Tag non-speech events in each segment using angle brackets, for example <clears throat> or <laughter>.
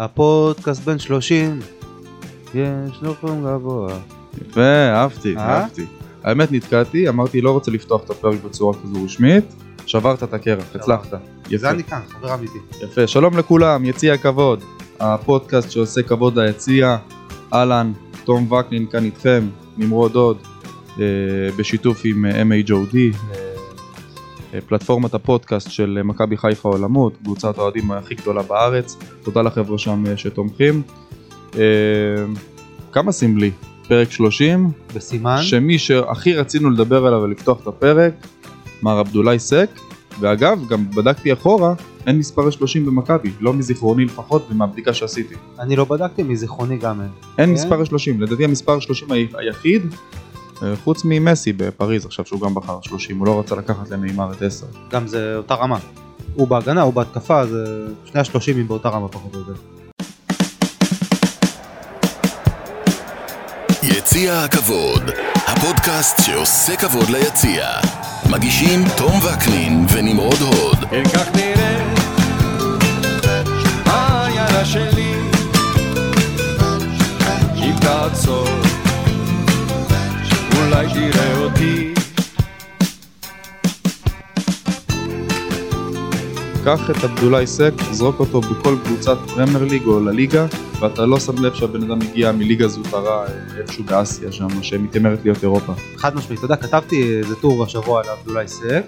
הפודקאסט בן 30, יש לו חום גבוה. יפה, אהבתי, אה? אהבתי. האמת נתקעתי, אמרתי לא רוצה לפתוח את הפרק בצורה כזו רשמית, שברת את הקרח, הצלחת. זה אני כאן, חבר אמיתי. יפה, שלום לכולם, יציע הכבוד, הפודקאסט שעושה כבוד ליציע, אהלן, תום וקנין כאן איתכם, נמרוד עוד, אה, בשיתוף עם אה, MHOD, פלטפורמת הפודקאסט של מכבי חיפה עולמות, קבוצת האוהדים הכי גדולה בארץ, תודה לחבר'ה שם אה, שתומכים. אה, כמה סמלי? פרק 30, בסימן, שמי שהכי רצינו לדבר עליו ולפתוח את הפרק, מר עבדולאי סק, ואגב, גם בדקתי אחורה, אין מספר 30 במכבי, לא מזיכרוני לפחות ומהבדיקה שעשיתי. אני לא בדקתי, מזיכרוני גם אין. אין כן? מספר 30, לדעתי המספר 30 ה- היחיד, חוץ ממסי בפריז עכשיו שהוא גם בחר 30, הוא לא רצה לקחת לנעימר את 10. גם זה אותה רמה. הוא בהגנה, הוא בהתקפה, זה שני השלושים באותה רמה פחות או יותר. יציע הכבוד, הפודקאסט שעושה כבוד ליציע. מגישים תום וקנין ונמרוד הוד. כך נראה העיירה שלי תראה אותי קח את עבדולאי סק, זרוק אותו בכל קבוצת פרמייר ליג או לליגה, ואתה לא שם לב שהבן אדם הגיע מליגה זוטרה אה, איפשהו באסיה שם, שמתיימרת להיות אירופה. חד משמעית, אתה יודע, כתבתי איזה טור השבוע על עבדולאי סק,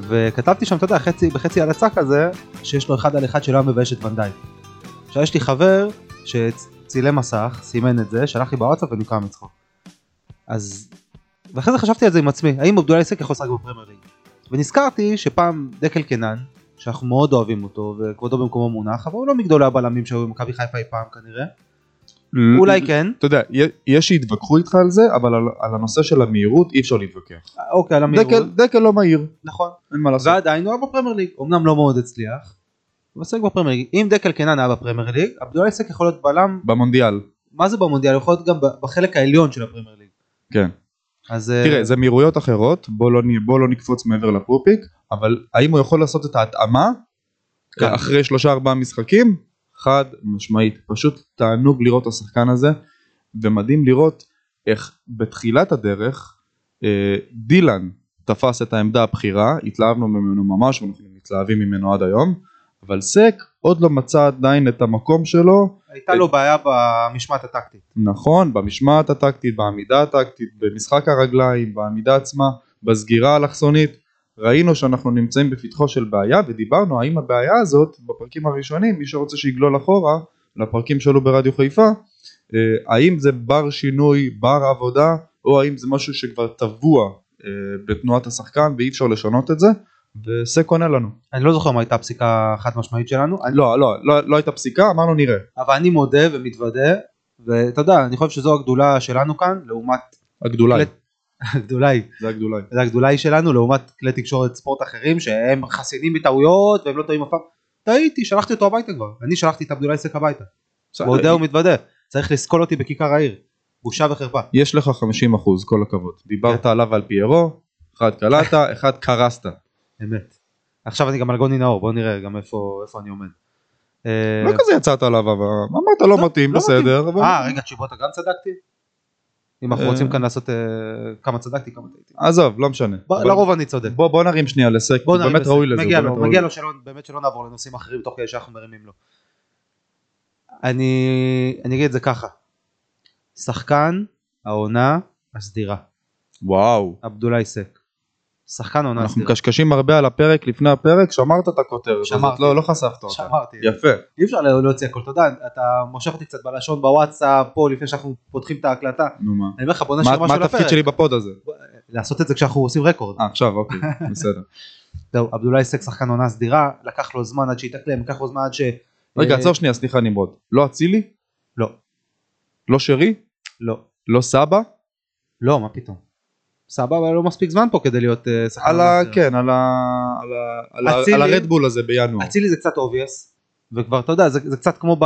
וכתבתי שם, אתה יודע, חצי, בחצי הלצה כזה, שיש לו אחד על אחד שלא מבייש את ונדייק. עכשיו יש לי חבר שצילם מסך, סימן את זה, שלח לי בוואטסאפ ונקרע מצחוק. אז, ואחרי זה חשבתי על זה עם עצמי, האם עבדולאי סק יכול לשחק בפרמייר ליג? ונזכרתי שפעם דקל קנן, שאנחנו מאוד אוהבים אותו, וכבודו במקומו מונח, אבל הוא לא מגדולי הבלמים שהיו במכבי חיפה אי פעם כנראה. אולי כן. אתה יודע, יש שיתווכחו איתך על זה, אבל על, על הנושא של המהירות אי אפשר להתווכח. אוקיי, על המהירות. דקל, דקל לא מהיר, נכון. אין מה לעשות. ועדיין הוא היה בפרמייר ליג, אמנם לא מאוד הצליח, הוא עוסק בפרמייר ליג. אם דקל קנן היה בפרמייר ליג, עבדולאי סק יכול להיות בלם, במונדיאל, מה זה במונדיאל? הוא יכול להיות גם בחלק העליון של הפרמייר ליג. כן. אז אה, תראה, זה מהירויות אחרות, בוא לא, בוא לא נקפוץ מעבר לפופיק, אבל האם הוא יכול לעשות את ההתאמה כן. אחרי שלושה ארבעה משחקים? חד משמעית, פשוט תענוג לראות את השחקן הזה, ומדהים לראות איך בתחילת הדרך אה, דילן תפס את העמדה הבכירה, התלהבנו ממנו ממש ואנחנו מתלהבים ממנו עד היום, אבל סק עוד לא מצא עדיין את המקום שלו הייתה לו בעיה במשמעת הטקטית. נכון, במשמעת הטקטית, בעמידה הטקטית, במשחק הרגליים, בעמידה עצמה, בסגירה האלכסונית. ראינו שאנחנו נמצאים בפתחו של בעיה ודיברנו האם הבעיה הזאת בפרקים הראשונים, מי שרוצה שיגלול אחורה לפרקים שעלו ברדיו חיפה, אה, האם זה בר שינוי, בר עבודה, או האם זה משהו שכבר טבוע אה, בתנועת השחקן ואי אפשר לשנות את זה, וסק עונה לנו. אני לא זוכר מה הייתה הפסיקה החד משמעית שלנו, אני- לא, לא, לא, לא הייתה פסיקה, אמרנו נראה. אבל אני מודה ומתוודה, ואתה יודע, אני חושב שזו הגדולה שלנו כאן, לעומת... הגדולאי, <laughs> הגדולה היא. זה הגדולאי. זה הגדולה היא שלנו לעומת כלי תקשורת ספורט אחרים שהם חסינים מטעויות והם לא טועים אף פעם. טעיתי, שלחתי אותו הביתה כבר. אני שלחתי את עבדולאי סק הביתה. מודה ומתוודה. צריך לסקול אותי בכיכר העיר. בושה וחרפה. יש לך 50 אחוז, כל הכבוד. דיברת עליו על פיירו, אחד קלעת, אחד קרסת. אמת. עכשיו אני גם על גוני נאור, בוא נראה גם איפה איפה אני עומד. לא כזה יצאת עליו, אבל אמרת לא מתאים, לא בסדר. מתאים. אבל- אה רגע צ'יבוטה גם צדקתי? אם אנחנו אה. רוצים כאן לעשות אה, כמה צדקתי כמה טעיתי. עזוב, לא משנה. לרוב אני צודק. בוא נרים שנייה לסק, הוא באמת. ראוי לזה. מגיע לו, באמת מגיע. לו שלא, באמת שלא נעבור לנושאים אחרים תוך כדי שאנחנו מרימים לו. אני, אני אגיד את זה ככה, שחקן העונה הסדירה, וואו. עבדולאי סק. שחקן העונה אנחנו. מקשקשים הרבה על הפרק לפני הפרק, שמרת את הכותרת שמרתי. לא לא חשפת אותה. שמרתי. יפה. אי אפשר להוציא הכל, אתה יודע, אתה מושך אותי קצת בלשון בוואטסאפ פה לפני שאנחנו פותחים את ההקלטה. נו מה. אני אומר לך בוא מה נשאיר מה משהו לפרק. התפקיד שלי בפוד הזה? לעשות את זה כשאנחנו עושים רקורד. אה עכשיו אוקיי, <laughs> בסדר. זהו, עבדולאי סק שחקן עונה סדירה, לקח לו זמן עד שהתאקלם, לקח לו זמן עד ש... רגע, אה, עצור שנייה, סליחה נמרוד. לא אצילי? לא, לא שרי? לא. לא סבא? לא, מה פתאום. סבבה, לא מספיק זמן פה כדי להיות אה, שחקן על ה... כן, על ה... על ה- על הרדבול הזה בינואר. אצילי זה קצת obvious, וכבר אתה יודע, זה, זה קצת כמו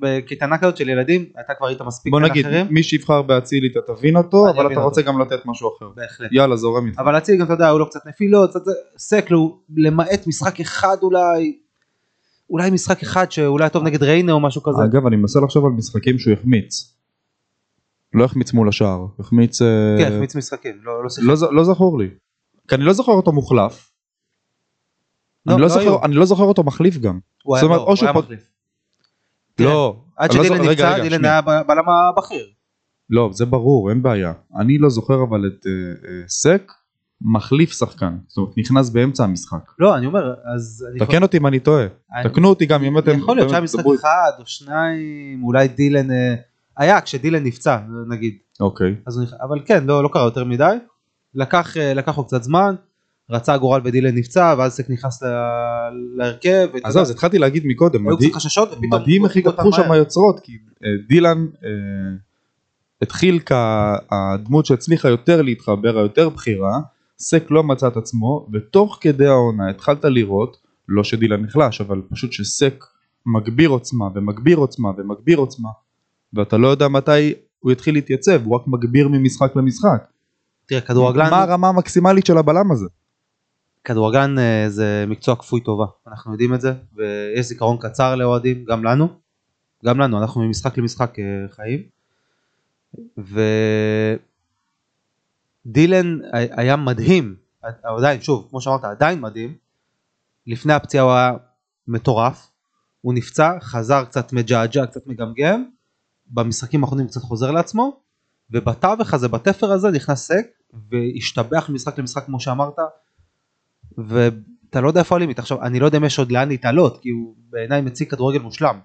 בקייטנה כזאת של ילדים, אתה כבר היית מספיק בוא נגיד, אחרים. מי שיבחר באצילי אתה תבין אותו, אבל אתה אותו. רוצה גם לתת משהו אחר. בהחלט. יאללה, זורם איתך. אבל אצילי גם אתה יודע, היו לו קצת נפילות, קצת סקלו, למעט משחק אחד אולי, אולי משחק אחד שאולי טוב נגד ריינה או משהו כזה. אגב אני מנסה לחשוב על משחקים שהוא החמיץ. לא החמיץ מול השער, החמיץ... אה, כן, החמיץ משחקים, לא לא שיחק. לא, לא זכור לי. כי אני לא זוכר אותו מוחלף. לא, אני, לא לא זוכר. אני לא זוכר אותו מחליף גם. הוא היה אומרת, לא, הוא היה פות- מחליף. כן. לא. עד לא שדילן נפצע, דילן. היה בלם הבכיר. לא, זה ברור, אין בעיה. אני לא זוכר אבל את אה, אה, סק מחליף שחקן. זאת אומרת, נכנס באמצע המשחק. לא, אני אומר, אז... אני תקן אותי אם אני טועה. אני- תקנו אותי גם אם אתם... יכול להיות שהיה משחק אחד או שניים, אולי דילן... אה, היה כשדילן נפצע, נגיד. אוקיי. נכ- אבל כן, לא, לא קרה יותר מדי. לקח, אה, לקח לו קצת זמן, רצה הגורל ודילן נפצע, ואז סק נכנס ל- להרכב. אז אז התחלתי להגיד מקודם, מדהים- חששות. מדהים איך התהפכו שם. היוצרות, כי אה, דילן אה, התחיל כהדמות שהצליחה יותר להתחבר, היותר בכירה, סק לא מצא את עצמו, ותוך כדי העונה התחלת לראות, לא שדילן נחלש, אבל פשוט שסק מגביר עוצמה ומגביר עוצמה ומגביר עוצמה, ואתה לא יודע מתי הוא יתחיל להתייצב, הוא רק מגביר ממשחק למשחק. תראה, כדורגלן... מה הרמה המקסימלית של הבלם הזה? כדורגלן אה, זה מקצוע כפוי טובה, אנחנו יודעים את זה, ויש זיכרון קצר לאוהדים, גם לנו, גם לנו, אנחנו ממשחק למשחק אה, חיים. ודילן היה מדהים, עדיין, שוב, כמו שאמרת, עדיין מדהים, לפני הפציעה הוא היה מטורף, הוא נפצע, חזר קצת מג'עג'ע, קצת מגמגם, במשחקים האחרונים קצת חוזר לעצמו, ובתווך הזה, בתפר הזה נכנס סק, והשתבח ממשחק למשחק כמו שאמרת, ואתה לא יודע איפה הלימיט. עכשיו, אני לא יודע אם יש עוד לאן להתעלות, כי הוא בעיניי מציג כדורגל מושלם.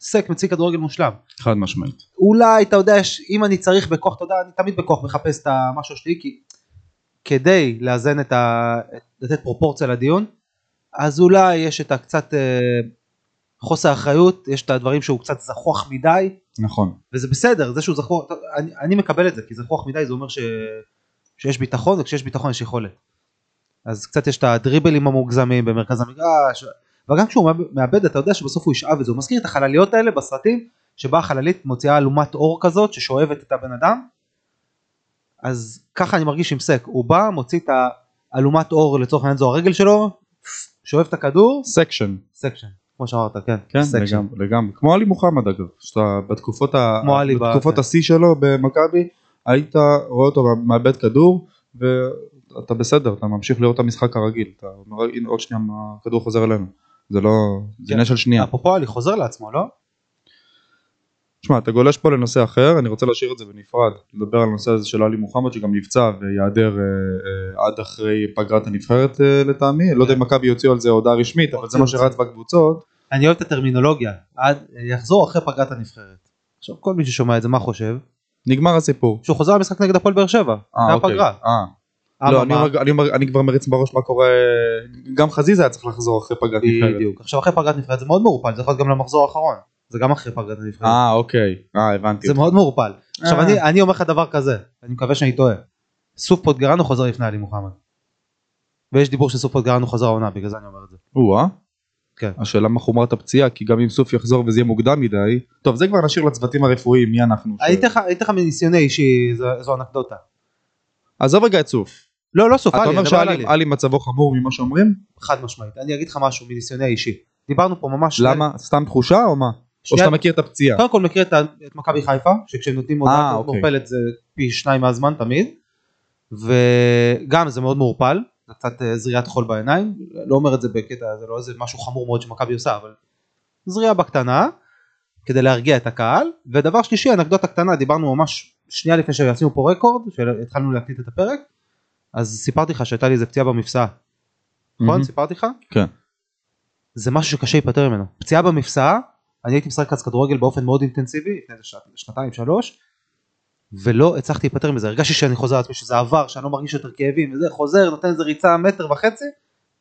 סק מציג כדורגל מושלם. חד משמעית. אולי, אתה יודע, אם אני צריך בכוח, אתה יודע, אני תמיד בכוח מחפש את המשהו שלי, כי כדי לאזן את ה... לתת פרופורציה לדיון, אז אולי יש את הקצת אה, חוסר אחריות, יש את הדברים שהוא קצת זחוח מדי, נכון. וזה בסדר, זה שהוא זחוח, אני, אני מקבל את זה, כי זחוח מדי זה אומר ש, שיש ביטחון, וכשיש ביטחון יש יכולת. אז קצת יש את הדריבלים המוגזמים במרכז המגרש, וגם כשהוא מאבד- אתה יודע שבסוף הוא ישאב את זה, הוא מזכיר את החלליות האלה בסרטים, שבה החללית מוציאה אלומת אור כזאת ששואבת את הבן אדם, אז ככה אני מרגיש עם סק, הוא בא, מוציא את האלומת אור לצורך העניין זו הרגל שלו, שואב את הכדור, suction. suction, כמו שאמרת, כן, כן. לגמרי, לגמרי. כמו עלי מוחמד אגב, שאתה בתקופות, ה... בתקופות כן. השיא שלו במכבי, היית רואה אותו מאבד כדור, ואתה בסדר, אתה ממשיך לראות את המשחק הרגיל, אתה אומר, הנה עוד שנייה הכדור חוזר אלינו, זה לא, זה כן. עניין של שנייה. אפרופו עלי חוזר לעצמו, לא? שמע, אתה גולש פה לנושא אחר, אני רוצה להשאיר את זה בנפרד, לדבר על הנושא הזה של עלי מוחמד שגם נפצע ויעדר אה, אה, עד אחרי פגרת הנבחרת אה, לטעמי, לא יודע אם מכבי יוציאו על זה הודעה רשמית, אבל זה מה שרץ בקבוצות, אני אוהב את הטרמינולוגיה, עד, יחזור אחרי פגרת הנבחרת. עכשיו כל מי ששומע את זה מה חושב? נגמר הסיפור. שהוא חוזר למשחק נגד הפועל באר שבע, אה, אחרי אוקיי. הפגרה. לא, אני, אומר, אני, אומר, אני כבר מריץ בראש מה קורה, גם חזיזה היה צריך לחזור אחרי פגרת נבחרת. בדיוק. עכשיו אחרי פגרת נבחרת זה מאוד מעורפל, זה יכול להיות גם למחזור האחרון. זה גם אחרי פגרת הנבחרת. אה, אוקיי. אה, הבנתי. זה מאוד מעורפל. עכשיו אה. אני, אני אומר לך דבר כזה, אני מקווה שאני טועה. סוף פוטגרנו חוזר לפני עלי מוחמד. ויש דיבור שסוף פוטגרנו חוזר העונה, בגלל זה אני אומר את זה. או-אה. כן. השאלה מה חומרת הפציעה, כי גם אם סוף יחזור וזה יהיה מוקדם מדי, טוב זה כבר נשאיר לצוותים הרפואיים, מי אנחנו. אני אתן לך- מניסיוני אישי, זו- אנקדוטה. עזוב רגע את סוף. לא, לא סוף, אתה אומר. שאלי מצבו חמור ממה שאומרים? חד משמעית. אני אגיד לך משהו מניסיוני האישי. דיברנו פה ממש... למה? סתם תחושה או מה? או שאתה מכיר את הפציעה? קודם כל מכיר את, את מכבי חיפה, שכשהם נותנים הודעה אה, אוקיי. מעורפלת זה פי שניים מהזמן תמיד, וגם זה מאוד מעורפל, קצת אה, זריעת חול בעיניים, לא אומר את זה בקטע, זה לא איזה משהו חמור מאוד שמכבי עושה, אבל זריעה בקטנה, כדי להרגיע את הקהל, ודבר שלישי, אנקדוטה קטנה, דיברנו ממש שנייה לפני שעשינו פה רקורד, שהתחלנו להקליט את הפרק, אז סיפרתי לך שהייתה לי איזה פציעה במפסעה, נכון? מהמם. סיפרתי לך? כן. זה משהו שקשה להיפטר ממנו. פציעה במפסעה, אני הייתי משחק אז כדורגל באופן מאוד אינטנסיבי, לפני איזה שנת- שנתיים שלוש, ולא הצלחתי להיפטר מזה, הרגשתי שאני חוזר לעצמי, שזה עבר, שאני לא מרגיש יותר כאבים וזה, חוזר, נותן איזה ריצה מטר וחצי,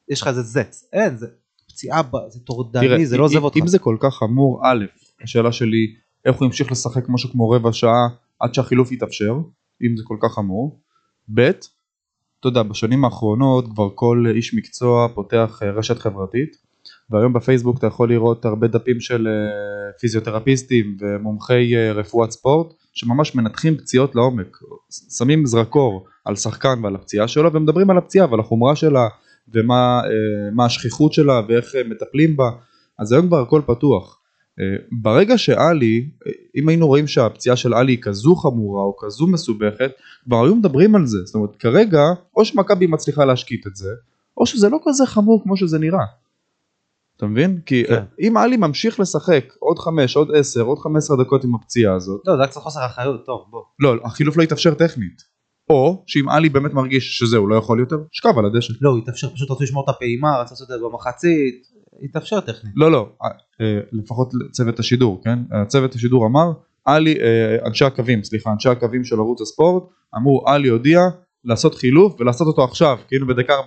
יש לך איזה זץ, אין, זה פציעה, זה טורדני, תראה, זה לא עוזב אותך. אם זה כל כך חמור, א', השאלה שלי, איך הוא ימשיך לשחק משהו כמו רבע שעה עד שהחילוף יתאפשר, אם זה כל כך חמור. ב', אתה יודע, בשנים האחרונות כבר כל איש מקצוע פותח אה, רשת חברתית, והיום בפייסבוק אתה יכול לראות הרבה דפים של אה, פיזיותרפיסטים ומומחי אה, רפואת ספורט, שממש מנתחים פציעות לעומק, שמים זרקור על שחקן ועל הפציעה שלו, ומדברים על הפציעה ועל החומרה שלה, ומה אה, השכיחות שלה ואיך מטפלים בה. אז היום כבר הכל פתוח. ברגע שעלי, אם היינו רואים שהפציעה של עלי היא כזו חמורה או כזו מסובכת, כבר היו מדברים על זה. זאת אומרת, כרגע, או שמכבי מצליחה להשקיט את זה, או שזה לא כזה חמור כמו שזה נראה. אתה מבין? כי כן. אה, אם עלי ממשיך לשחק עוד 5, עוד 10, עוד 15 דקות עם הפציעה הזאת, לא, זה היה קצת חוסר אחריות, טוב, בוא. לא, החילוף לא יתאפשר טכנית. או שאם עלי באמת מרגיש שזהו, לא יכול יותר, שכב על הדשא. לא, הוא התאפשר, פשוט רצו לשמור את הפעימה, רצו לעשות את זה במחצית, התאפשר טכנית. לא, לא, אה, אה, לפחות צוות השידור, כן? צוות השידור אמר, עלי, אנשי הקווים, סליחה, אנשי הקווים של ערוץ הספורט, אמרו, עלי הודיע לעשות חילוף ולעשות אותו עכשיו, כאילו בדקה 42-43,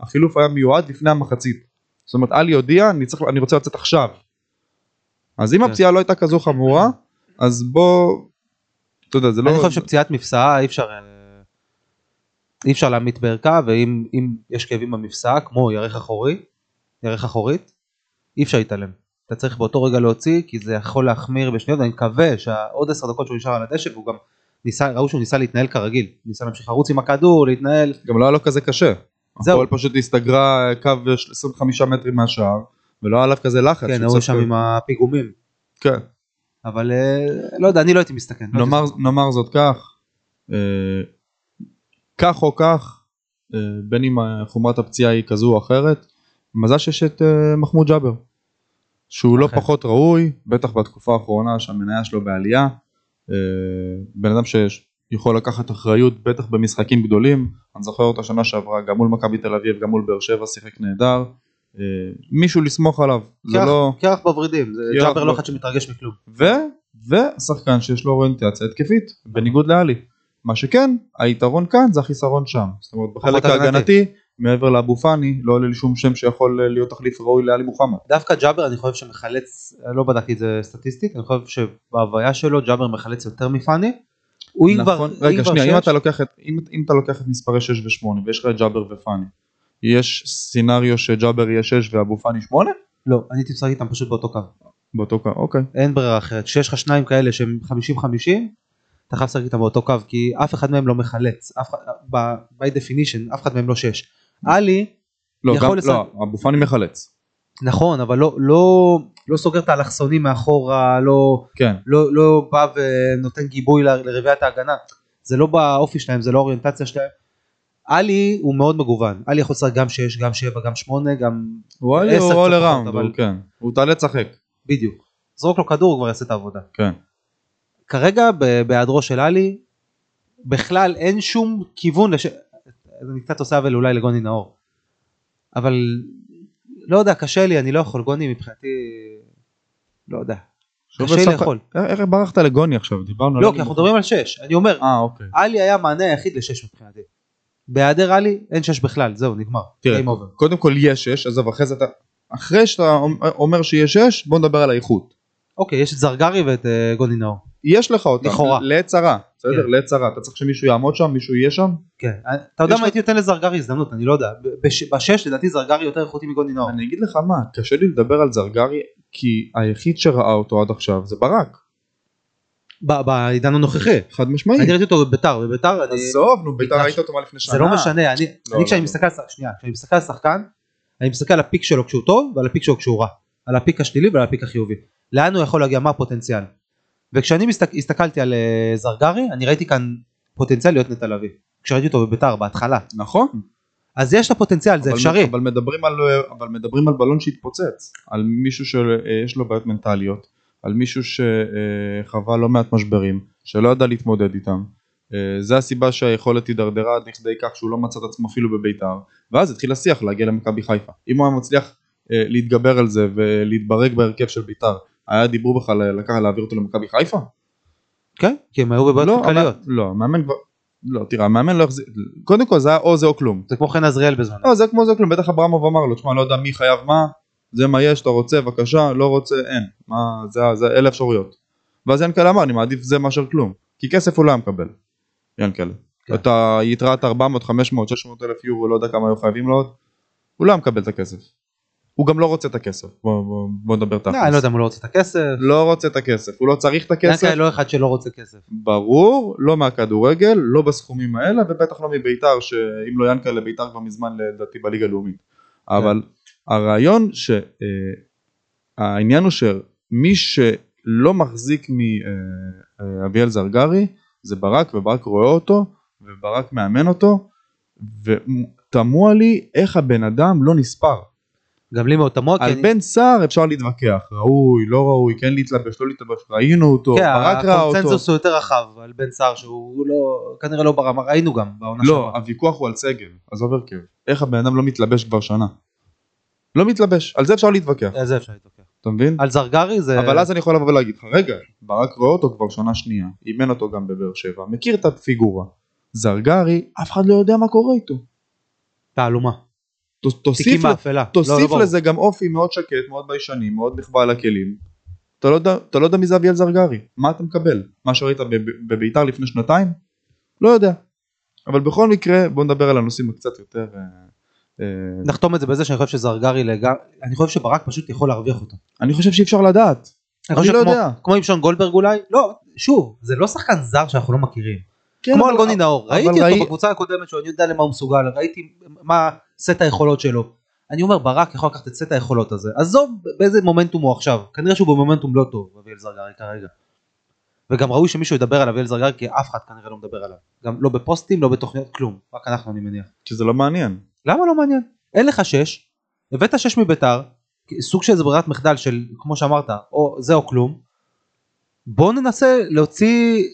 החילוף היה מיועד לפני המחצית. זאת אומרת, עלי הודיע, אני, צריך, אני רוצה לצאת עכשיו. אז אם כן. הפציעה לא הייתה כזו חמורה, אז בוא, אתה יודע, זה לא... אני חושב שפציעת מפסעה אי אפשר, אה, אי אפשר להמית בערכה, ואם אם יש כאבים במפסעה, כמו ירך אחורי, ירך אחורית, אי אפשר להתעלם. אתה צריך באותו רגע להוציא, כי זה יכול להחמיר בשניות, אני מקווה שעוד עשר דקות שהוא נשאר על הדשא, והוא גם ניסה, ראו שהוא ניסה להתנהל כרגיל, ניסה להמשיך לרוץ עם הכדור, להתנהל, גם לא היה לו כזה קשה. זהו. הפועל פשוט הסתגרה קו של 25 מטרים מהשער, ולא היה עליו כזה לחץ. כן, צריך- שם עם הפיגומים, כן. אבל אה, לא יודע, אני לא הייתי מסתכן. לא נאמר, מסתכן. נאמר זאת כך, אה, כך או כך, אה, בין אם אה, חומרת הפציעה היא כזו או אחרת, מזל שיש את אה, מחמוד ג'אבר, שהוא לא אכן. פחות ראוי, בטח בתקופה האחרונה שהמניה שלו בעלייה, אה, בן אדם שיכול לקחת אחריות בטח במשחקים גדולים, אני זוכר אותה שנה שעברה גם מול מכבי תל אביב, גם מול באר שבע שיחק נהדר, אה, מישהו לסמוך עליו, זה לא... קרח בוורידים, ג'אבר לא אחד שמתרגש מכלום. ושחקן שיש לו אוריינטציה התקפית, בניגוד לאלי. מה שכן, היתרון כאן זה החיסרון שם. זאת אומרת, בחלק. ההגנתי, מעבר לאבו פאני, לא עולה לי שום שם שיכול להיות תחליף ראוי לאלי מוחמד. דווקא ג'אבר אני חושב שמחלץ, לא בדקתי את זה סטטיסטית, אני חושב שבהוויה שלו ג'אבר מחלץ יותר מפאני. הוא כבר, נכון? אם רגע, כבר שנייה, אם אתה לוקח את, אם, אם אתה לוקח את מספרי 6 ו-8 ויש לך את ג'אבר ופאני, יש סצנריו שג'אבר יהיה 6 ואבו פאני 8? לא, אני הייתי משחק איתם פשוט באותו קו. באותו קו, אוקיי. אין ברירה אחרת. כשיש לך שניים כאלה שהם 50-50, אתה חייב לשחק איתם באותו קו, כי אף אחד מהם לא מחלץ. אף אחד, by definition, אף אחד מהם לא שש. עלי, לא, יכול לשחק- לא, אבו פאני מחלץ. נכון, אבל לא, לא, לא סוגר את האלכסונים מאחורה, לא, כן. לא, לא בא ונותן גיבוי לרביעיית ההגנה. זה לא באופי שלהם, זה לא האוריינטציה שלהם. עלי הוא מאוד מגוון. עלי יכול לשחק גם 6, גם 7, גם 8, גם... הוא עשר עלי הוא פחות, around, אבל- הוא כן. הוא תעלה תשחק. בדיוק. זרוק לו כדור, הוא כבר יעשה את העבודה. כן. כרגע בהיעדרו של עלי, בכלל אין שום כיוון, לש... אני קצת עושה אבל אולי לגוני נאור. אבל לא יודע, קשה לי, אני לא יכול, גוני מבחינתי, לא יודע. קשה לאכול. איך איך ברחת לגוני עכשיו? דיברנו לא, כי אנחנו מדברים על 6, אני אומר, אה, אוקיי. עלי היה המענה היחיד לשש מבחינתי. בהיעדר עלי אין שש בכלל, זהו, נגמר. תראה. קודם כל יש 6, עזוב, אחרי זה אתה... אחרי שאתה אומר שיש 6, בוא נדבר על האיכות. אוקיי, יש את זרגרי ואת אה, גוני נאור. יש לך אותם, לכאורה. לעת צרה, בסדר? כן. לעת צרה, אתה צריך שמישהו יעמוד שם, מישהו יהיה שם? כן, אתה יודע מה הייתי נותן לזרגרי הזדמנות, אני לא יודע. בשש לדעתי זרגרי יותר איכותי מגוני נאור. אני אגיד לך מה, קשה לי לדבר על זרגרי, כי היחיד שראה אותו עד עכשיו זה ברק, בעידן הנוכחי. חד משמעי. אני ראיתי אותו בביתר, בביתר אני... עזוב, נו, ביתר ראית אותו מה לפני שנה. זה לא משנה, אני, לא, אני לא, כשאני לא. כשאני מסתכל על שחקן, אני מסתכל על הפיק שלו כשהוא טוב ועל הפיק שלו כשהוא רע. על הפיק השלילי ועל הפיק החיובי. לאן הוא יכול להגיע, מה הפוטנציאל. וכשאני מסתק, הסתכלתי על אה, זרגרי, אני ראיתי כאן פוטנציאל להיות נטע לביא. כשראיתי אותו בביתר בהתחלה. נכון. אז יש לו פוטנציאל, זה אפשרי. אבל מדברים על, אבל מדברים על בלון שהתפוצץ, על מישהו שיש לו בעיות מנטליות, על מישהו שחווה לא מעט משברים, שלא ידע להתמודד איתם. אה, זה הסיבה שהיכולת הידרדרה עד לכדי כך שהוא לא מצא את עצמו אפילו בביתר, ואז התחיל השיח להגיע למכבי חיפה. אם הוא היה מצליח אה, להתגבר על זה ולהתברג בהרכב של ביתר, היה דיבור בכלל לקחת להעביר אותו למכבי חיפה? כן, כי הם היו בבעיות לא, כלכליות. לא, המאמן כבר, לא, תראה, המאמן לא החזיר, קודם כל זה היה או זה או כלום. זה כמו חן עזריאל בזמנו. לא, זה כמו זה כלום, בטח אברמוב אמר לו, תשמע, לא יודע מי חייב מה, זה מה יש, אתה רוצה, בבקשה, לא רוצה, אין. מה, זה, זה אלה אפשרויות. ואז ינקלה אמר, אני מעדיף זה מאשר כלום. כי כסף הוא לא היה מקבל. ינקלה. כן. אתה יתרת 400, 500, 600 אלף יורו, לא יודע כמה היו חייבים לו עוד, הוא לא היה מקבל את הכסף. הוא גם לא רוצה את הכסף. בוא, בוא, בוא נדבר תכלס. לא, אני לא יודע אם הוא לא רוצה את הכסף. לא רוצה את הכסף, הוא לא צריך את הכסף. ינקלה לא אחד שלא רוצה כסף. ברור, לא מהכדורגל, לא בסכומים האלה, ובטח לא מביתר, שאם לא ינקלה ביתר כבר מזמן לדעתי בליגה הלאומית. אבל הרעיון שהעניין הוא שמי שלא מחזיק מאביאל זרגרי זה ברק וברק רואה אותו וברק מאמן אותו ותמוה לי איך הבן אדם לא נספר. גם לי מאוד תמוה, על בן סער אפשר להתווכח, ראוי, לא ראוי, כן להתלבש, לא להתלבש, ראינו אותו, כן, ברק ראה אותו. הקונצנזוס הוא יותר רחב על בן סער שהוא לא, כנראה לא ברמה, ראינו גם בעונה לא, שעברה. הוויכוח הוא על סגל, עזוב הרכב. איך הבן אדם לא מתלבש כבר שנה? לא מתלבש, על זה אפשר להתווכח, על זה אפשר להתווכח. אתה מבין? על זרגרי זה... אבל אז אני יכול לבוא ולהגיד לך, רגע, ברק רואה אותו כבר שנה שנייה, אימן אותו גם בבאר שבע, מכיר את הפיגורה. זרגרי, אף אחד לא יודע מה קורה איתו. תעלומה. תוסיף, ל- באפלה. לא, לא תוסיף. לזה גם אופי מאוד שקט, מאוד ביישני, מאוד נחבא על הכלים. אתה לא יודע- אתה לא יודע מי זה אביאל זרגרי, מה אתה מקבל? מה שראית בב- בביתר לפני שנתיים? לא יודע. אבל בכל מקרה, בוא נדבר על הנושאים הקצת יותר... אה, אה, נחתום את זה בזה שאני חושב שזרגרי לגמרי, אני חושב שברק פשוט יכול להרוויח אותו. אני חושב שאי אפשר לדעת. אני אני לא כמו- יודע. כמו עם שון גולדברג אולי, לא, שוב, זה לא שחקן זר שאנחנו לא מכירים. כן, כמו אבל- על גוני נאור, ראיתי ראי- אותו בקבוצה הקודמת שלו, אני יודע למה הוא מסוגל, ראיתי מה סט היכולות שלו. אני אומר ברק יכול לקחת את סט היכולות הזה, עזוב באיזה מומנטום הוא עכשיו, כנראה שהוא במומנטום לא טוב, אביאל זרגרי כרגע. וגם ראוי שמישהו ידבר על אביאל זרגרי כי אף אחד כנראה לא מדבר עליו. גם לא בפוסטים, לא בתוכניות, כלום, רק אנחנו אני מניח. שזה לא מעניין. למה לא מעניין? אין לך שש, הבאת שש מביתר, סוג של איזה ברירת מחדל של כמו שאמרת, או זה או כלום. בוא ננסה להוציא,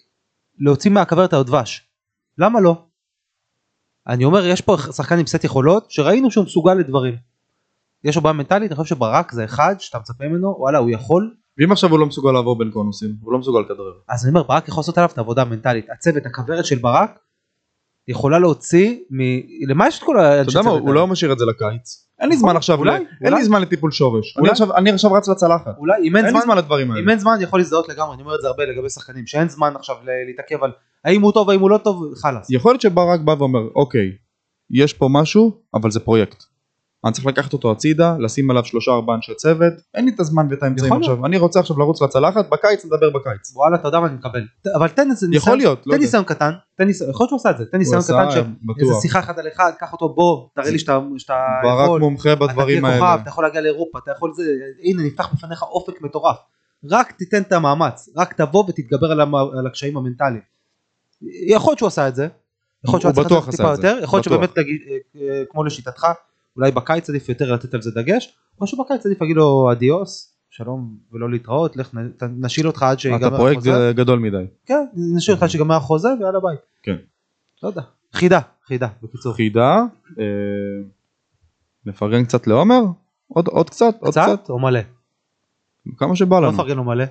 להוציא מהכוורת עוד דבש. למה לא? אני אומר יש פה שחקן עם סט יכולות שראינו שהוא מסוגל לדברים. יש לו בעיה מנטלית, אני חושב שברק זה אחד שאתה מצפה ממנו, וואלה הוא יכול, ואם עכשיו הוא לא מסוגל לעבור בין קונוסים, הוא לא מסוגל לכדרר. אז אני אומר ברק יכול לעשות עליו את העבודה המנטלית. הצוות, הכוורת של ברק, יכולה להוציא מ... למה יש את כל אתה האנשי יודע מה, הוא? לא משאיר את זה לקיץ. אין לי זמן עכשיו, אולי, אין. לי זמן לטיפול שורש. אני. עכשיו- רץ לצלחת. אולי אם אין אין לי זמן, זמן לדברים אם האלה. אין זמן אני יכול להזדהות לגמרי, אני אומר את זה הרבה לגבי שחקנים, שאין זמן עכשיו להתעכב על האם הוא טוב האם הוא לא טוב, חלאס. יכול להיות שברק בא ואומר, אוקיי, יש פה משהו, אבל זה פרויקט. אני צריך לקחת אותו הצידה, לשים עליו שלושה ארבעה אנשי צוות, אין לי את הזמן ואת האמצעים יכול להיות. עכשיו, אני רוצה עכשיו לרוץ לצלחת, בקיץ נדבר בקיץ. וואלה אתה יודע מה אני מקבל. אבל תן איזה יכול ניסיון, להיות, לא תן יודע. ניסיון קטן, תן ניסיון, יכול להיות שהוא עשה את זה, תן ניסיון קטן. איזה שיחה אחד על אחד, קח אותו בוא, תראה לי שאתה שאתה ברק יכול, מומחה בדברים האלה. אתה יכול להגיע לאירופה, אתה יכול זה, הנה נפתח בפניך אופק מטורף. רק תיתן את המאמץ, רק תבוא ותתגבר על הקשיים המנטליים. יכול להיות שהוא עשה את זה, יכול להיות שהוא עשה את זה, יותר, יכול להיות. שבאמת אה, אה, כמו לשיטתך, אולי בקיץ עדיף יותר לתת על זה דגש, או שבקיץ עדיף להגיד לו אדיוס, שלום ולא להתראות, לך נשיל אותך עד שיגמר אתה פרויקט החוזה. גדול מדי. כן, נשאיר אותך שיגמר החוזה ויאללה ביי. כן. לא יודע. חידה, חידה, בקיצור. חידה, אה, נפרגן קצת לעומר? עוד עוד קצת? עוד קצת? או מלא? כמה שבא לא לנו. נפרגן לו מלא.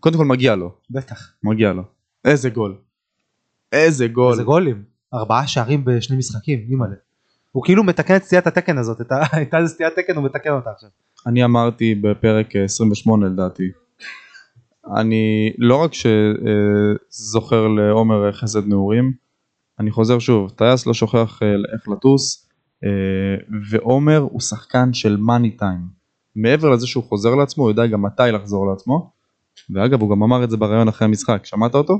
קודם כל מגיע לו, בטח. מגיע לו. איזה גול. איזה גול. איזה גולים. ארבעה שערים בשני משחקים, אימא'לה. הוא כאילו מתקן את סטיית התקן הזאת, <laughs> הייתה איזה סטיית תקן הוא מתקן אותה עכשיו. אני אמרתי בפרק אה, 28 לדעתי. אני לא רק שזוכר לעומר חסד נעורים, אני חוזר שוב, טייס לא שוכח אה, איך לטוס, אה, ועומר הוא שחקן של מאני טיים. מעבר לזה שהוא חוזר לעצמו, הוא יודע גם מתי לחזור לעצמו. ואגב, הוא גם אמר את זה בריאיון אחרי המשחק, שמעת אותו?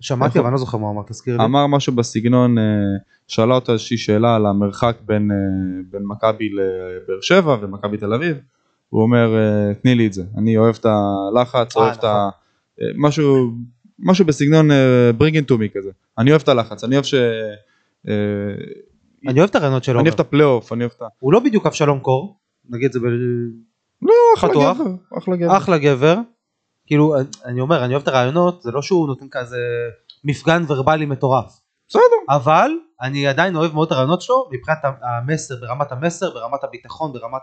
שמעתי? אבל אני לא זוכר מה אמר, תזכיר לי. אמר משהו בסגנון, אה, שאלה אותו איזושהי שאלה על המרחק בין, אה, בין מכבי לבאר שבע ומכבי תל אביב. הוא אומר, אה, תני לי את זה, אני אוהב את הלחץ, אוהב את ה... אה, משהו, משהו בסגנון bring it to me כזה. אני אוהב את הלחץ, אני אוהב ש... אני אוהב את הרעיונות שלו. אני אוהב את הפלייאוף, אני אוהב את ה... הוא לא בדיוק אבשלום קור, נגיד זה ב... לא, אחלה. גבר, אחלה גבר. כאילו, אני אומר, אני אוהב את הרעיונות, זה לא שהוא נותן כזה מפגן ורבלי מטורף. בסדר. אבל אני עדיין אוהב מאוד את הרעיונות שלו מבחינת המסר, ברמת המסר, ברמת הביטחון, ברמת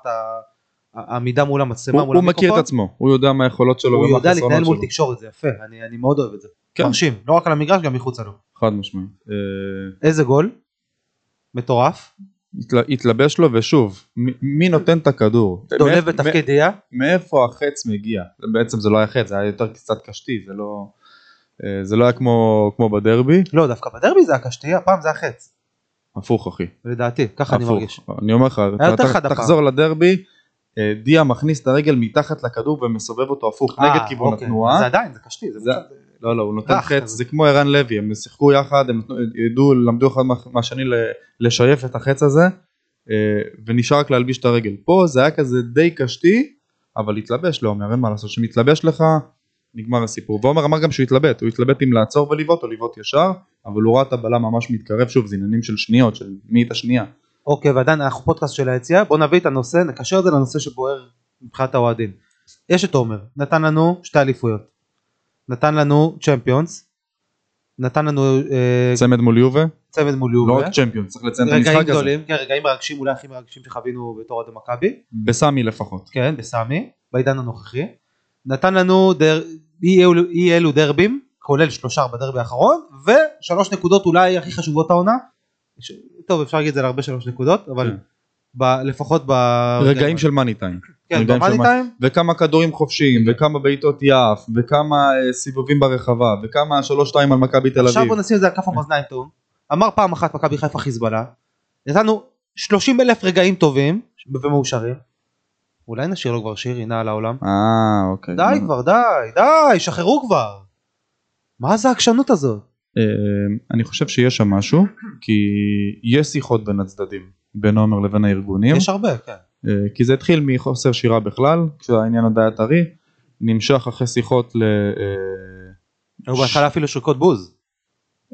העמידה מול המצלמה, מול הוא מכיר את המיקרופון. עצמו, הוא יודע מה היכולות שלו הוא יודע להתנהל מול. תקשורת, זה יפה, אני אני מאוד אוהב את זה. כן. מרשים, לא רק על המגרש, גם מחוצה לו. חד משמעית. אה, איזה גול? מטורף. התל- התלבש לו ושוב מי- נותן את הכדור דולב מאיפה- בתפקיד דיה. מאיפה החץ מגיע בעצם זה לא היה חץ זה היה יותר קצת קשתי זה לא אה, זה לא היה כמו כמו בדרבי לא, דווקא בדרבי זה הקשתי, הפעם זה החץ. הפוך אחי לדעתי, ככה אני. מרגיש. אני אומר לך היה. תחזור לדרבי אה, דיה מכניס את הרגל מתחת לכדור ומסובב אותו הפוך נגד אה, כיוון אוקיי. התנועה זה עדיין, זה קשתי. לא לא הוא נותן רך חץ. זה כמו ערן לוי הם שיחקו יחד הם ידעו למדו אחד מה- מהשני לשייף את החץ הזה אה, ונשאר רק להלביש את הרגל. פה זה היה כזה די קשתי, אבל התלבש לעומר, אין מה לעשות, שמתלבש לך, נגמר הסיפור. ועומר אמר גם שהוא התלבט, הוא התלבט אם לעצור ולבעוט או לבעוט ישר, אבל הוא ראה את הבלם ממש מתקרב, שוב, זה עניינים של שניות, של מי את השנייה. אוקיי, ועדיין אנחנו פודקאסט של היציאה, בוא נביא את הנושא, נקשר את זה לנושא שבוער מבחינת האוהדים. יש את עומר, נתן לנו שתי אליפויות. נתן לנו צ'מפיונס, נתן לנו אה, צמד מול יובה, צמד מול לא יובה, רק צ'מפיון, צריך לציין את רגעים המשחק הזה. גדולים, כן, רגעים מרגשים, אולי הכי מרגשים שחווינו בתור אוהדי מכבי, בסמי לפחות. כן, בסמי, בעידן הנוכחי. נתן לנו דר... אי אלו, אי אלו דרבים, כולל שלושה בדרבי האחרון, ושלוש נקודות אולי הכי חשובות העונה. ש... טוב, אפשר להגיד את זה להרבה שלוש נקודות, אבל כן. ב... לפחות ב... רגעים של מאני טיים. כן, במאני מאני- טיים, וכמה כדורים חופשיים, וכמה בעיטות יעף, וכמה אה, סיבובים ברחבה, וכמה שלוש שתיים על מכבי תל עכשיו אביב. בוא נשים את זה על כף המאזניים טוב. אמר פעם אחת מכבי חיפה חיזבאללה, נתנו 30 אלף רגעים טובים ומאושרים. אולי נשאיר לו כבר שיר עינה על העולם? אה, אוקיי. די כבר, די, די, שחררו כבר. מה זה העקשנות הזאת? אה, אני חושב שיש שם משהו, כי יש שיחות בין הצדדים, בין עומר לבין הארגונים, יש הרבה, כן. אה, כי זה התחיל מחוסר שירה בכלל, כשהעניין עוד היה טרי, נמשך אחרי שיחות ל... אה, היו בהתחלה אפילו שריקות בוז.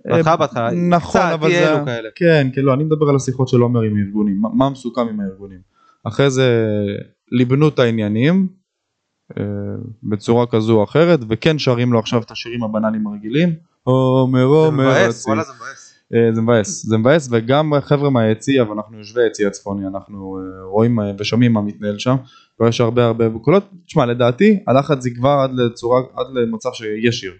אה, בהתחלה בהתחלה. נכון, אבל זה... כן, כן, לא, אני מדבר על השיחות של עומר עם הארגונים, מה- מסוכם עם הארגונים. אחרי זה ליבנו את העניינים בצורה כזו או אחרת, וכן שרים לו עכשיו את השירים הבנאליים הרגילים. עומר עומר. וואלה זה מבאס. אה, זה מבאס, זה מבאס וגם חבר'ה מהיציע ואנחנו יושבי היציע הצפוני אנחנו אה, רואים אה, ושומעים מה מתנהל שם ויש הרבה הרבה קולות, תשמע לדעתי הלחץ יגבר עד לצורה, עד למצב שיש שיר.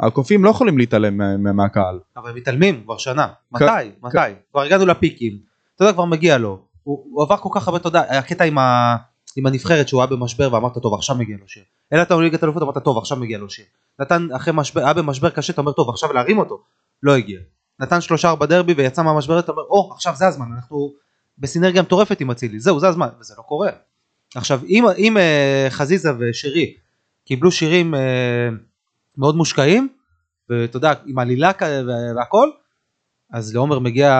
הקופים לא יכולים להתעלם מה- מה- מהקהל. אבל הם מתעלמים כבר שנה. כ- מתי? מתי? כבר הגענו לפיקים. אתה יודע, כבר מגיע לו. הוא הוא עבר כל כך הרבה, אתה יודע, הקטע עם ה- עם הנבחרת שהוא היה במשבר ואמרת טוב עכשיו מגיע לו שיר. העלת לנו ליגת אלופות אמרת טוב עכשיו מגיע לו שיר. נתן אחרי משבר, היה במשבר קשה אתה אומר טוב עכשיו להרים אותו. לא הגיע. נתן שלושה ארבע דרבי ויצא מהמשבר אתה אומר או עכשיו זה הזמן אנחנו בסינרגיה מטורפת עם אצילי זהו זה הזמן וזה לא קורה. עכשיו אם, אם אה, חזיזה ושירי קיבלו שירים אה, מאוד מושקעים ואתה יודע עם עלילה והכל אז לעומר מגיע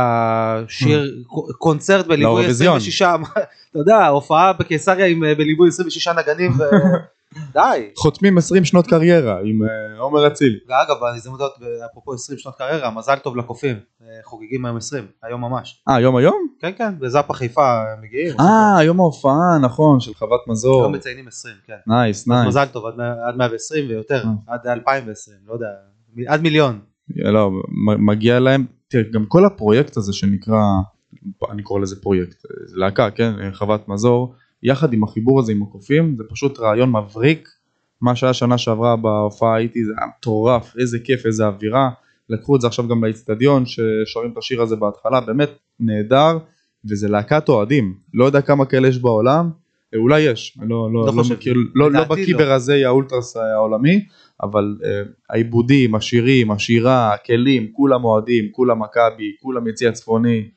שיר ק- קונצרט בליווי לאירוויזיון. 26 <laughs> אתה יודע הופעה בקיסריה עם אה, בליווי 26 נגנים. <laughs> די חותמים 20 שנות קריירה עם אה, עומר אצילי. ואגב בהזדמנות הזאת אפרופו 20 שנות קריירה מזל טוב לקופים אה, חוגגים היום 20 היום ממש אה היום היום? כן כן בזאפה חיפה מגיעים אה יום ההופעה נכון של חוות מזור. היום מציינים 20 כן nice nice. מזל טוב עד מאה- עד 120 ויותר אה. עד 2020 לא יודע עד מיליון לא, מגיע להם, תראה, גם כל הפרויקט הזה שנקרא, אני קורא לזה פרויקט, זה להקה, כן, חוות מזור, יחד עם החיבור הזה עם הקופים, זה פשוט רעיון מבריק, מה שהיה שנה שעברה בהופעה הייתי, זה היה מטורף, איזה כיף, איזה אווירה, לקחו את זה עכשיו גם לאיצטדיון, ששרים את השיר הזה בהתחלה, באמת נהדר, וזה להקת אוהדים, לא יודע כמה כאלה יש בעולם, אה, אולי יש, לא, לא, לא לא. מכיר, לא, לא בקיא לא. ברזי האולטרס העולמי, אבל uh, העיבודים, השירים, השירה, הכלים, כולם אוהדים, כולם מכבי, כולם יציא הצפוני,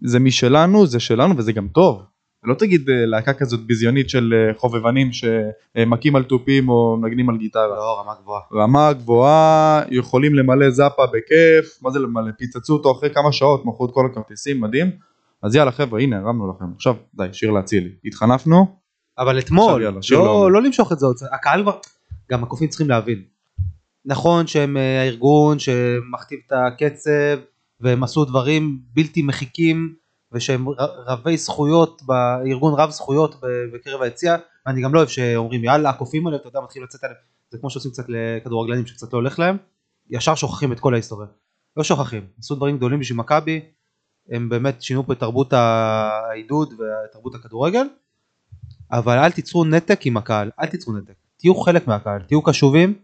זה משלנו, זה שלנו וזה גם טוב. לא תגיד uh, להקה כזאת ביזיונית של uh, חובבנים שמכים על תופים או מנגנים על גיטרה. לא רמה גבוהה רמה גבוהה, יכולים למלא זאפה בכיף, מה זה למלא? פיצצו אותו אחרי כמה שעות, מכרו את כל הכרטיסים, מדהים. אז יאללה חבר'ה, הנה הרמנו לכם, עכשיו די, שיר להצילי. התחנפנו, אבל אתמול, יאללה, לא, לעומר. לא למשוך את זה עוד. הקהל כבר, גם הקופים צריכים להבין. נכון שהם אה, הארגון שמכתיב את הקצב והם עשו דברים בלתי מחיקים ושהם רבי זכויות, בארגון רב זכויות בקרב היציע, ואני גם לא אוהב שאומרים יאללה הקופים האלה, אתה יודע, מתחיל לצאת עליהם, זה כמו שעושים קצת לכדורגלנים שקצת לא הולך להם, ישר שוכחים את כל ההיסטוריה. לא שוכחים, עשו דברים גדולים בשביל מכבי, הם באמת שינו פה את תרבות העידוד ותרבות הכדורגל, אבל אל תיצרו נתק עם הקהל, אל תיצרו נתק, תהיו חלק מהקהל, תהיו קשובים,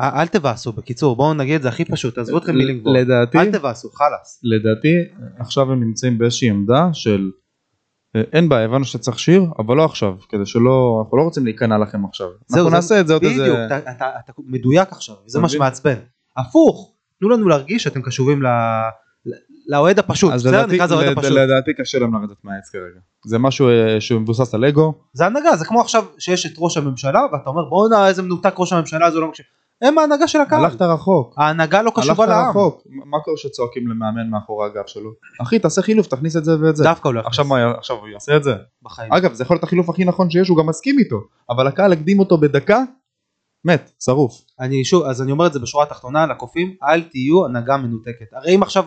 אל תבאסו, בקיצור בואו נגיד את זה הכי פשוט, תעזבו אתכם מילים גבוהות, לדעתי, אל תבאסו, חלאס. לדעתי עכשיו הם נמצאים באיזושהי עמדה של אה, אין בעיה הבנו שצריך שיר אבל לא עכשיו כדי שלא אנחנו לא רוצים להיכנע לכם עכשיו זהו, אנחנו זה- נעשה את זה עוד בדיוק, איזה אתה, אתה, אתה מדויק עכשיו, וזה מה? שמעצבן. הפוך, תנו לנו להרגיש שאתם קשובים ל... לאוהד הפשוט, אז בסדר? נקרא לזה אוהד הפשוט. לדעתי קשה להם לרדת מהעץ כרגע זה משהו אה, שהוא מבוסס על אגו זה הנהגה, זה כמו עכשיו שיש את ראש הממשלה ואתה אומר בואנה איזה מנותק ראש הממשלה הזה לא מקשיב. הם ההנהגה של הקהל. הלכת רחוק. ההנהגה לא קשובה הלכת לעם. רחוק. מה קורה שצועקים למאמן מאחורי הגב שלו? אחי תעשה חילוף תכניס את זה ואת זה. דווקא הוא לא עכשיו מה עכשיו הוא יעשה את זה? בחיים. אגב זה יכול להיות החילוף הכי נכון שיש הוא גם מסכים איתו אבל הקהל הקדים אותו בדקה מת שרוף. אני שוב, אז אני אומר את זה בשורה התחתונה לקופים, אל תהיו הנהגה מנותקת. הרי אם עכשיו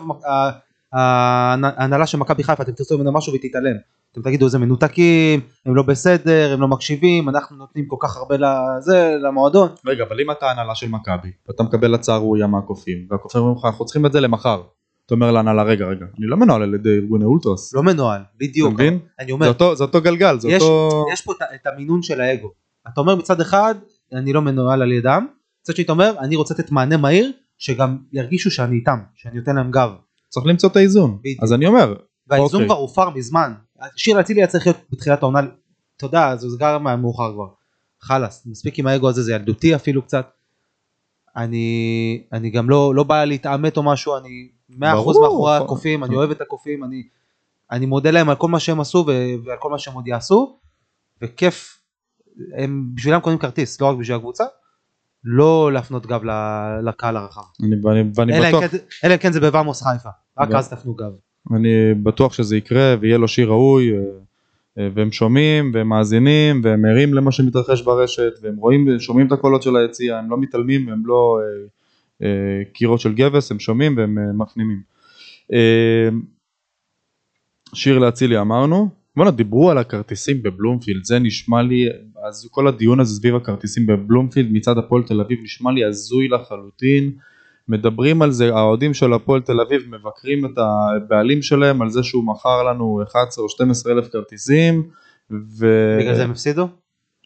ההנהלה של מכבי חיפה, אתם תרצו ממנו משהו והיא תתעלם. אתם תגידו איזה מנותקים, הם לא בסדר, הם לא מקשיבים, אנחנו נותנים כל כך הרבה לזה, למועדון. רגע אבל אם אתה הנהלה של מכבי ואתה מקבל הצעה ראויה מהקופים והקופים אומרים לך אנחנו צריכים את זה למחר. אתה אומר להנהלה רגע רגע אני לא מנוהל על ידי ארגוני אולטרס. לא מנוהל, בדיוק. אתה מבין? אני זה אומר, אותו- זה אותו גלגל זה יש, אותו... יש פה את המינון של האגו. אתה אומר מצד אחד, אני לא מנוהל על ידם, מצד שני אתה אומר, אני רוצה לתת מענה מהיר, שגם ירגישו שאני איתם, שאני נותן להם גב. צריך למצוא את האיזון. בדיוק. אז אני אומר והאיזון אוקיי. כבר הופר מזמן. שיר אצילי היה צריך להיות בתחילת העונה, אתה יודע, זה הוסגר מהמאוחר כבר. חלאס, מספיק עם האגו הזה, זה ילדותי אפילו קצת. אני, אני גם לא, לא בא להתעמת או משהו, אני 100% ברור. מאחורי הקופים, אני אוהב את הקופים, אני, אני מודה להם על כל מה שהם עשו ועל כל מה שהם עוד יעשו, וכיף, הם בשבילם קונים כרטיס, לא רק בשביל הקבוצה, לא להפנות גב לקהל הרחב. אלא אם כן- אלא אם כן זה בוואמוס חיפה, רק אז תפנו גב. אני בטוח שזה יקרה ויהיה לו שיר ראוי אה, אה, והם שומעים והם מאזינים והם ערים למה שמתרחש ברשת והם רואים שומעים את הקולות של היציאה הם לא מתעלמים הם לא אה, אה, קירות של גבס הם שומעים והם אה, מפנימים. אה, שיר לאצילי אמרנו בואנה דיברו על הכרטיסים בבלומפילד זה נשמע לי אז כל הדיון הזה סביב הכרטיסים בבלומפילד מצד הפועל תל אביב נשמע לי הזוי לחלוטין מדברים על זה, האוהדים של הפועל תל אביב מבקרים את הבעלים שלהם על זה שהוא מכר לנו 11 או 12 אלף כרטיסים ו... בגלל זה הם הפסידו?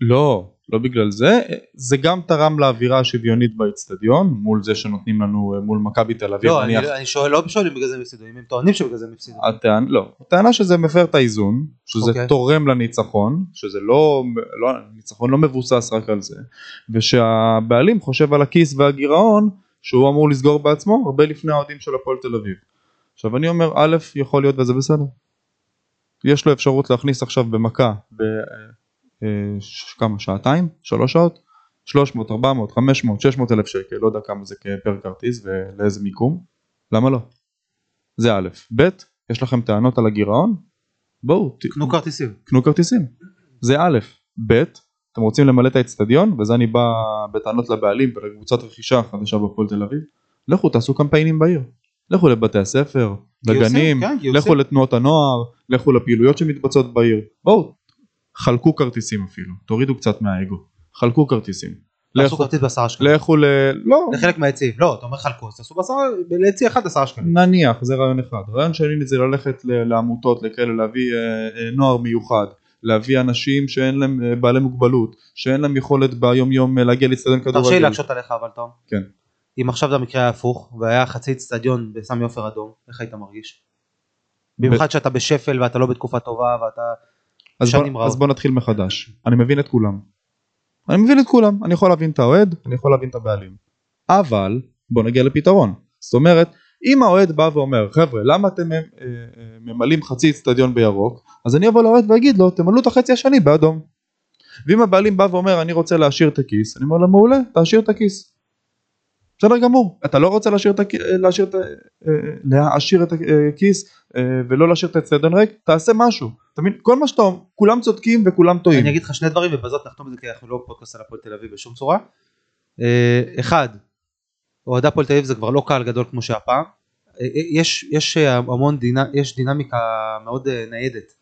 לא, לא בגלל זה, זה גם תרם לאווירה השוויונית באצטדיון מול זה שנותנים לנו מול מכבי תל אביב, לא, אני, נניח, אני שואל, לא שואל אם בגלל זה הם הפסידו, אם הם טוענים שבגלל זה הם הפסידו. הטענה, לא, הטענה שזה מפר את האיזון, שזה אוקיי. תורם לניצחון, שזה לא, לא, ניצחון לא מבוסס רק על זה, ושהבעלים חושב על הכיס והגירעון שהוא אמור לסגור בעצמו הרבה לפני האוהדים של הפועל תל אביב. עכשיו אני אומר א' יכול להיות וזה בסדר. יש לו אפשרות להכניס עכשיו במכה ב... אה, כמה שעתיים? שלוש שעות? 300, 400, 500, 600 אלף שקל, לא יודע כמה זה פר כרטיס ולאיזה מיקום, למה לא? זה א', ב', יש לכם טענות על הגירעון? בואו, קנו כרטיסים. קנו כרטיסים, זה א', ב', אתם רוצים למלא את האצטדיון, וזה אני בא בטענות לבעלים ולקבוצת רכישה חדשה בפועל תל אביב, לכו תעשו קמפיינים בעיר, לכו לבתי הספר, לגנים, כן. לכו לתנועות הנוער, לכו לפעילויות שמתבצעות בעיר, בואו, חלקו כרטיסים אפילו, תורידו קצת מהאגו, חלקו כרטיסים, תעשו כרטיס בעשרה שקלים. לכו ל... לא, לחלק מהיציעים. לא, אתה אומר חלקו, אז תעשו בעשרה, ליציא אחד עשרה שקלים. נניח זה רעיון אחד רעיון שני זה ללכת לעמותות לכאלה להביא אה, אה, נוער מיוחד להביא אנשים שאין להם אה, בעלי מוגבלות שאין להם יכולת ביום יום להגיע לאצטדיון תרשה לי כדורגל להקשות עליך אבל תום. כן. אם עכשיו זה המקרה היה הפוך, והיה חצי אצטדיון בסמי עופר אדום, איך היית מרגיש? במיוחד שאתה בשפל ואתה לא בתקופה טובה ואתה... אז בוא. אז בוא נתחיל מחדש. אני מבין את כולם. אני מבין את כולם. אני יכול להבין את האוהד. אני יכול להבין את הבעלים. אבל בוא נגיע לפתרון. זאת אומרת אם האוהד בא ואומר חבר'ה למה אתם אה, אה, ממלאים חצי אצטדיון בירוק? אז אני אבוא לאוהד ואגיד לו תמלאו את החצי השני באדום. ואם הבעלים בא ואומר אני רוצה להשאיר את הכיס אני אומר לו מעולה תשאיר את הכיס. בסדר גמור. אתה לא רוצה להשאיר את הכיס, להשאיר את, ה- אה, להשאיר את הכיס אה, ולא להשאיר את האצטדיון ריק? תעשה משהו אתה מבין כל מה שאתה אומר כולם צודקים וכולם טועים אני אגיד לך שני דברים ובזאת נחתום את זה כי אנחנו לא פודקאסט על הפועל תל אביב בשום צורה. אה, אחד, אוהדי הפועל תל אביב זה כבר לא קהל גדול כמו שהיה פעם. אה, אה, יש, יש המון דינה, יש דינמיקה מאוד ניידת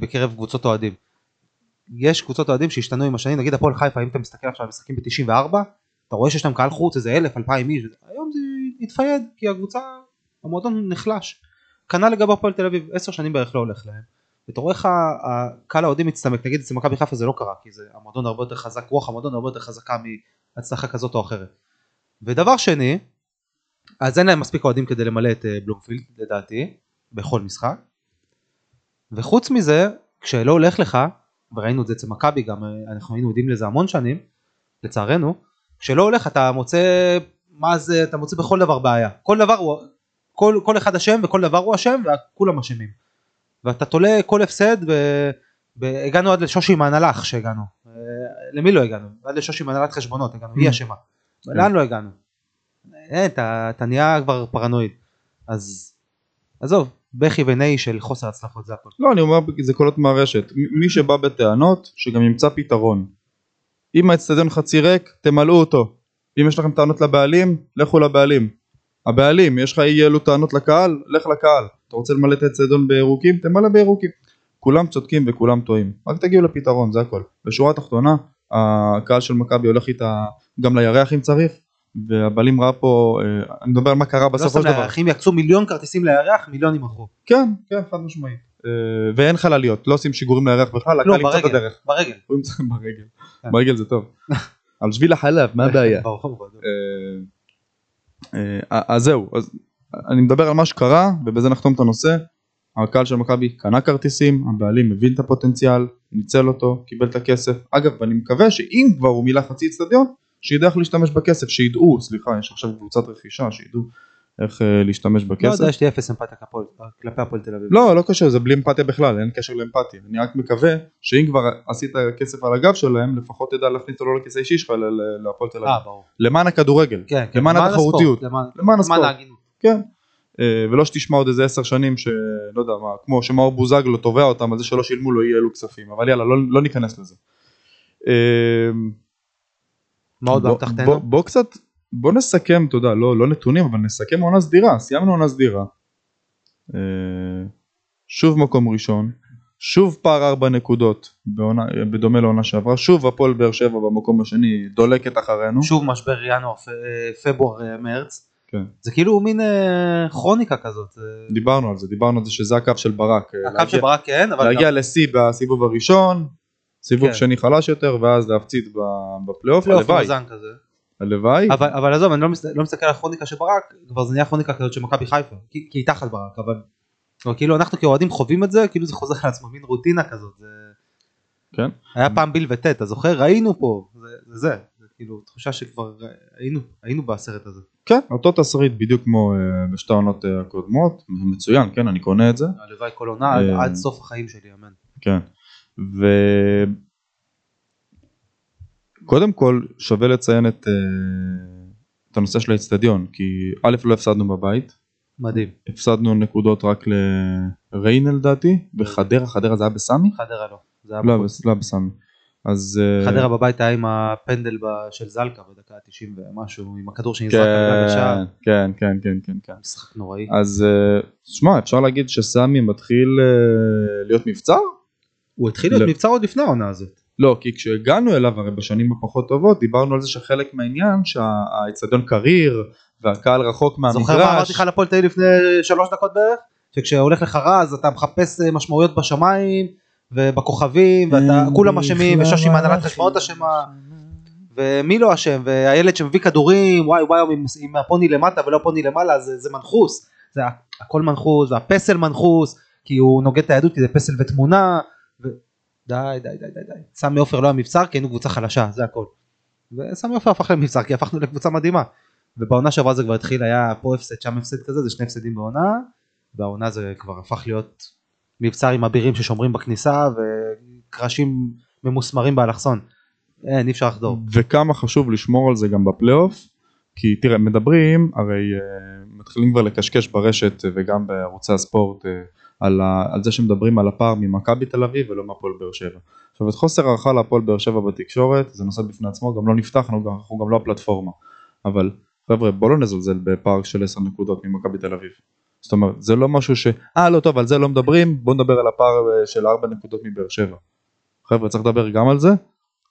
בקרב קבוצות אוהדים. יש קבוצות אוהדים שהשתנו עם השנים, נגיד הפועל חיפה, אם אתה מסתכל עכשיו על משחקים ב-94, אתה רואה שיש להם קהל חוץ איזה אלף, אלפיים איש, היום זה התפייד כי הקבוצה, המועדון נחלש. כנ"ל לגבי הפועל תל אביב, עשר שנים בערך לא הולך להם. ואתה רואה איך הקהל האוהדים מצטמק, נגיד אצל מכבי חיפה זה לא קרה, כי זה המועדון הרבה יותר חזק, רוח המועדון הרבה יותר חזקה מהצלחה כזאת או אחרת. ודבר שני, אז אין להם מספיק אוהדים כדי למלא את אה, בלומפילד לדעתי, בכל משחק. וחוץ מזה, כשלא הולך לך, וראינו את זה אצל מכבי גם, אה, אנחנו היינו עדים לזה המון שנים, לצערנו, כשלא הולך אתה מוצא, מה זה, אתה מוצא בכל דבר בעיה. כל דבר הוא, כל, כל אחד אשם וכל דבר הוא אשם וכולם אשמים. ואתה תולה כל הפסד והגענו עד לשושי עם ההנהלה איך שהגענו. אה, למי לא הגענו? עד לשושי מנהלת חשבונות הגענו, היא אשמה. לאן לא הגענו? אין, אתה אתה נהיה כבר פרנואיד. אז עזוב, בכי ונהי של חוסר הצלחות זה הכל. לא, אני אומר, זה קולות מהרשת. מי שבא בטענות, שגם ימצא פתרון. אם האצטדיון חצי ריק, תמלאו אותו. אם יש לכם טענות לבעלים, לכו לבעלים. הבעלים, יש לך אי אלו טענות לקהל, לך לקהל. אתה רוצה למלא את האצטדיון בירוקים, תמלא בירוקים. כולם צודקים וכולם טועים. רק תגיעו לפתרון, זה הכל. בשורה התחתונה, הקהל של מכבי הולך איתה גם לירח אם צריך, והבעלים ראה פה, אה, אני מדבר על מה קרה לא בסופו סתם של דבר. לארחים יקצו מיליון כרטיסים לירח, מיליון ימכרו. כן, כן, חד משמעית. אה, ואין חלליות, לא עושים שיגורים לירח בכלל, לא, הקהל ימצא את הדרך. ברגל. ברגל. כן. ברגל זה טוב. <laughs> על שביל החלב, מה הבעיה? ברור, ברור. אה, אה, אז זהו, אז אני מדבר על מה שקרה, ובזה נחתום את הנושא. הקהל של מכבי קנה כרטיסים, הבעלים מבין את הפוטנציאל, ניצל אותו, קיבל את הכסף. אגב, ואני מקווה שאם כבר הוא מילא חצי אצטדיון, שידע איך להשתמש בכסף, שידעו, סליחה, יש עכשיו קבוצת רכישה, שידעו איך אה, להשתמש לא בכסף. יודע, יש לי אפס אמפתיה כלפי הפועל תל אביב. לא, לא קשה, זה בלי אמפתיה בכלל, אין קשר לאמפתיה. אני רק מקווה שאם כבר עשית כסף על הגב שלהם, לפחות תדע להכניס אותו לא לכיס האישי שלך, אלא ל- להפועל תל אה, אביב. ברור. למען הכדורגל, כן, כן. למען התחרותיות, הספורט, למען- הספורט, ההגינות. כן. אה, ולא שתשמע עוד איזה עשר שנים שלא יודע מה, כמו שמאור בוזגלו תובע אותם על זה שלא שילמו לו אי אלו כספים, אבל יאללה, לא, לא ניכנס לזה. אה, מה עוד באמתחתנו? בוא- בוא קצת, בוא נסכם, אתה יודע, לא, לא נתונים, אבל נסכם עונה סדירה, סיימנו עונה סדירה. אה, שוב מקום ראשון, שוב פער ארבע נקודות, בעונה, בדומה לעונה שעברה, שוב הפועל באר שבע במקום השני דולקת אחרינו. שוב משבר ינואר, אה, פברואר, אה, מרץ. כן. זה כאילו מין אה, כרוניקה כזאת. דיברנו על זה, דיברנו על זה שזה הקו של ברק. הקו של ברק כן, אבל להגיע לשיא בסיבוב הראשון, סיבוב כן. שני חלש יותר, ואז להפציץ בפלייאוף, פלייאוף הלוואי. הלוואי. אבל אבל עזוב, אני לא מס- לא מסתכל על הכרוניקה של ברק, כבר זה נהיה כרוניקה כזאת של מכבי חיפה, כי כי היא תחת ברק, אבל אבל כאילו אנחנו כאוהדים חווים את זה, כאילו זה חוזר על עצמו, מין רוטינה כזאת. זה- כן. היה פעם ביל וטט, אתה זוכר? ראינו פה, זה זה, זה, זה כאילו תחושה שכבר היינו, היינו בסרט הזה. כן, אותו תסריט בדיוק כמו אה, בשתי העונות אה, הקודמות, מצוין, כן, אני קונה את זה. הלוואי כל עונה עד- אה. עד סוף החיים שלי, אמן. כן. וקודם כל שווה לציין את, אה, את הנושא של האצטדיון, כי א' לא הפסדנו בבית, מדהים. הפסדנו נקודות רק לריינה לדעתי, בחדרה, חדרה זה היה בסמי? חדרה לא. זה היה לא. בס- לא בסמי. אז אה, חדרה בבית היה עם הפנדל של זלקה בדקה ה-90 ומשהו, עם הכדור שנזרק על יד השער. כן, כן, כן, כן, כן. משחק נוראי. אז אה, שמע, אפשר להגיד שסמי מתחיל להיות מבצר? הוא התחיל להיות לא. מבצע עוד לפני העונה הזאת. לא, כי כשהגענו אליו הרי בשנים הפחות טובות דיברנו על זה שחלק מהעניין שהאיצטדיון קריר והקהל רחוק מהמגרש. זוכר מה אמרתי לך על הפועל תל לפני שלוש דקות בערך? שכשהולך לך רע אז אתה מחפש אה, משמעויות בשמיים ובכוכבים ואתה כולם אשמים ושושי מהנהלת חשבונות אשמה ומי לא אשם והילד שמביא כדורים וואי וואי עם, הפוני למטה ולא פוני למעלה זה, זה מנחוס זה הכל מנחוס והפסל מנחוס כי הוא נוגד את היהדות כי זה פסל ותמונה. די די די די די. סמי עופר לא היה מבצר כי היינו קבוצה חלשה זה הכל. וסמי עופר הפך למבצר כי הפכנו לקבוצה מדהימה. ובעונה שעברה זה כבר התחיל היה פה הפסד שם הפסד כזה זה שני הפסדים בעונה. והעונה זה כבר הפך להיות מבצר עם אבירים ששומרים בכניסה וקרשים ממוסמרים באלכסון. אין אי אפשר לחדור. וכמה חשוב לשמור על זה גם בפלייאוף, כי תראה, מדברים, הרי uh, מתחילים כבר לקשקש ברשת uh, וגם בערוצי הספורט על, ה, על זה שמדברים על הפער ממכבי תל אביב ולא מהפועל באר שבע. עכשיו את חוסר הערכה להפועל באר שבע בתקשורת זה נושא בפני עצמו, גם לא נפתח, אנחנו גם, אנחנו גם לא הפלטפורמה. אבל חבר'ה בוא לא נזלזל בפער של 10 נקודות ממכבי תל אביב. זאת אומרת זה לא משהו ש... אה לא טוב על זה לא מדברים, בוא נדבר על הפער אה, של 4 נקודות מבאר שבע. חבר'ה צריך לדבר גם על זה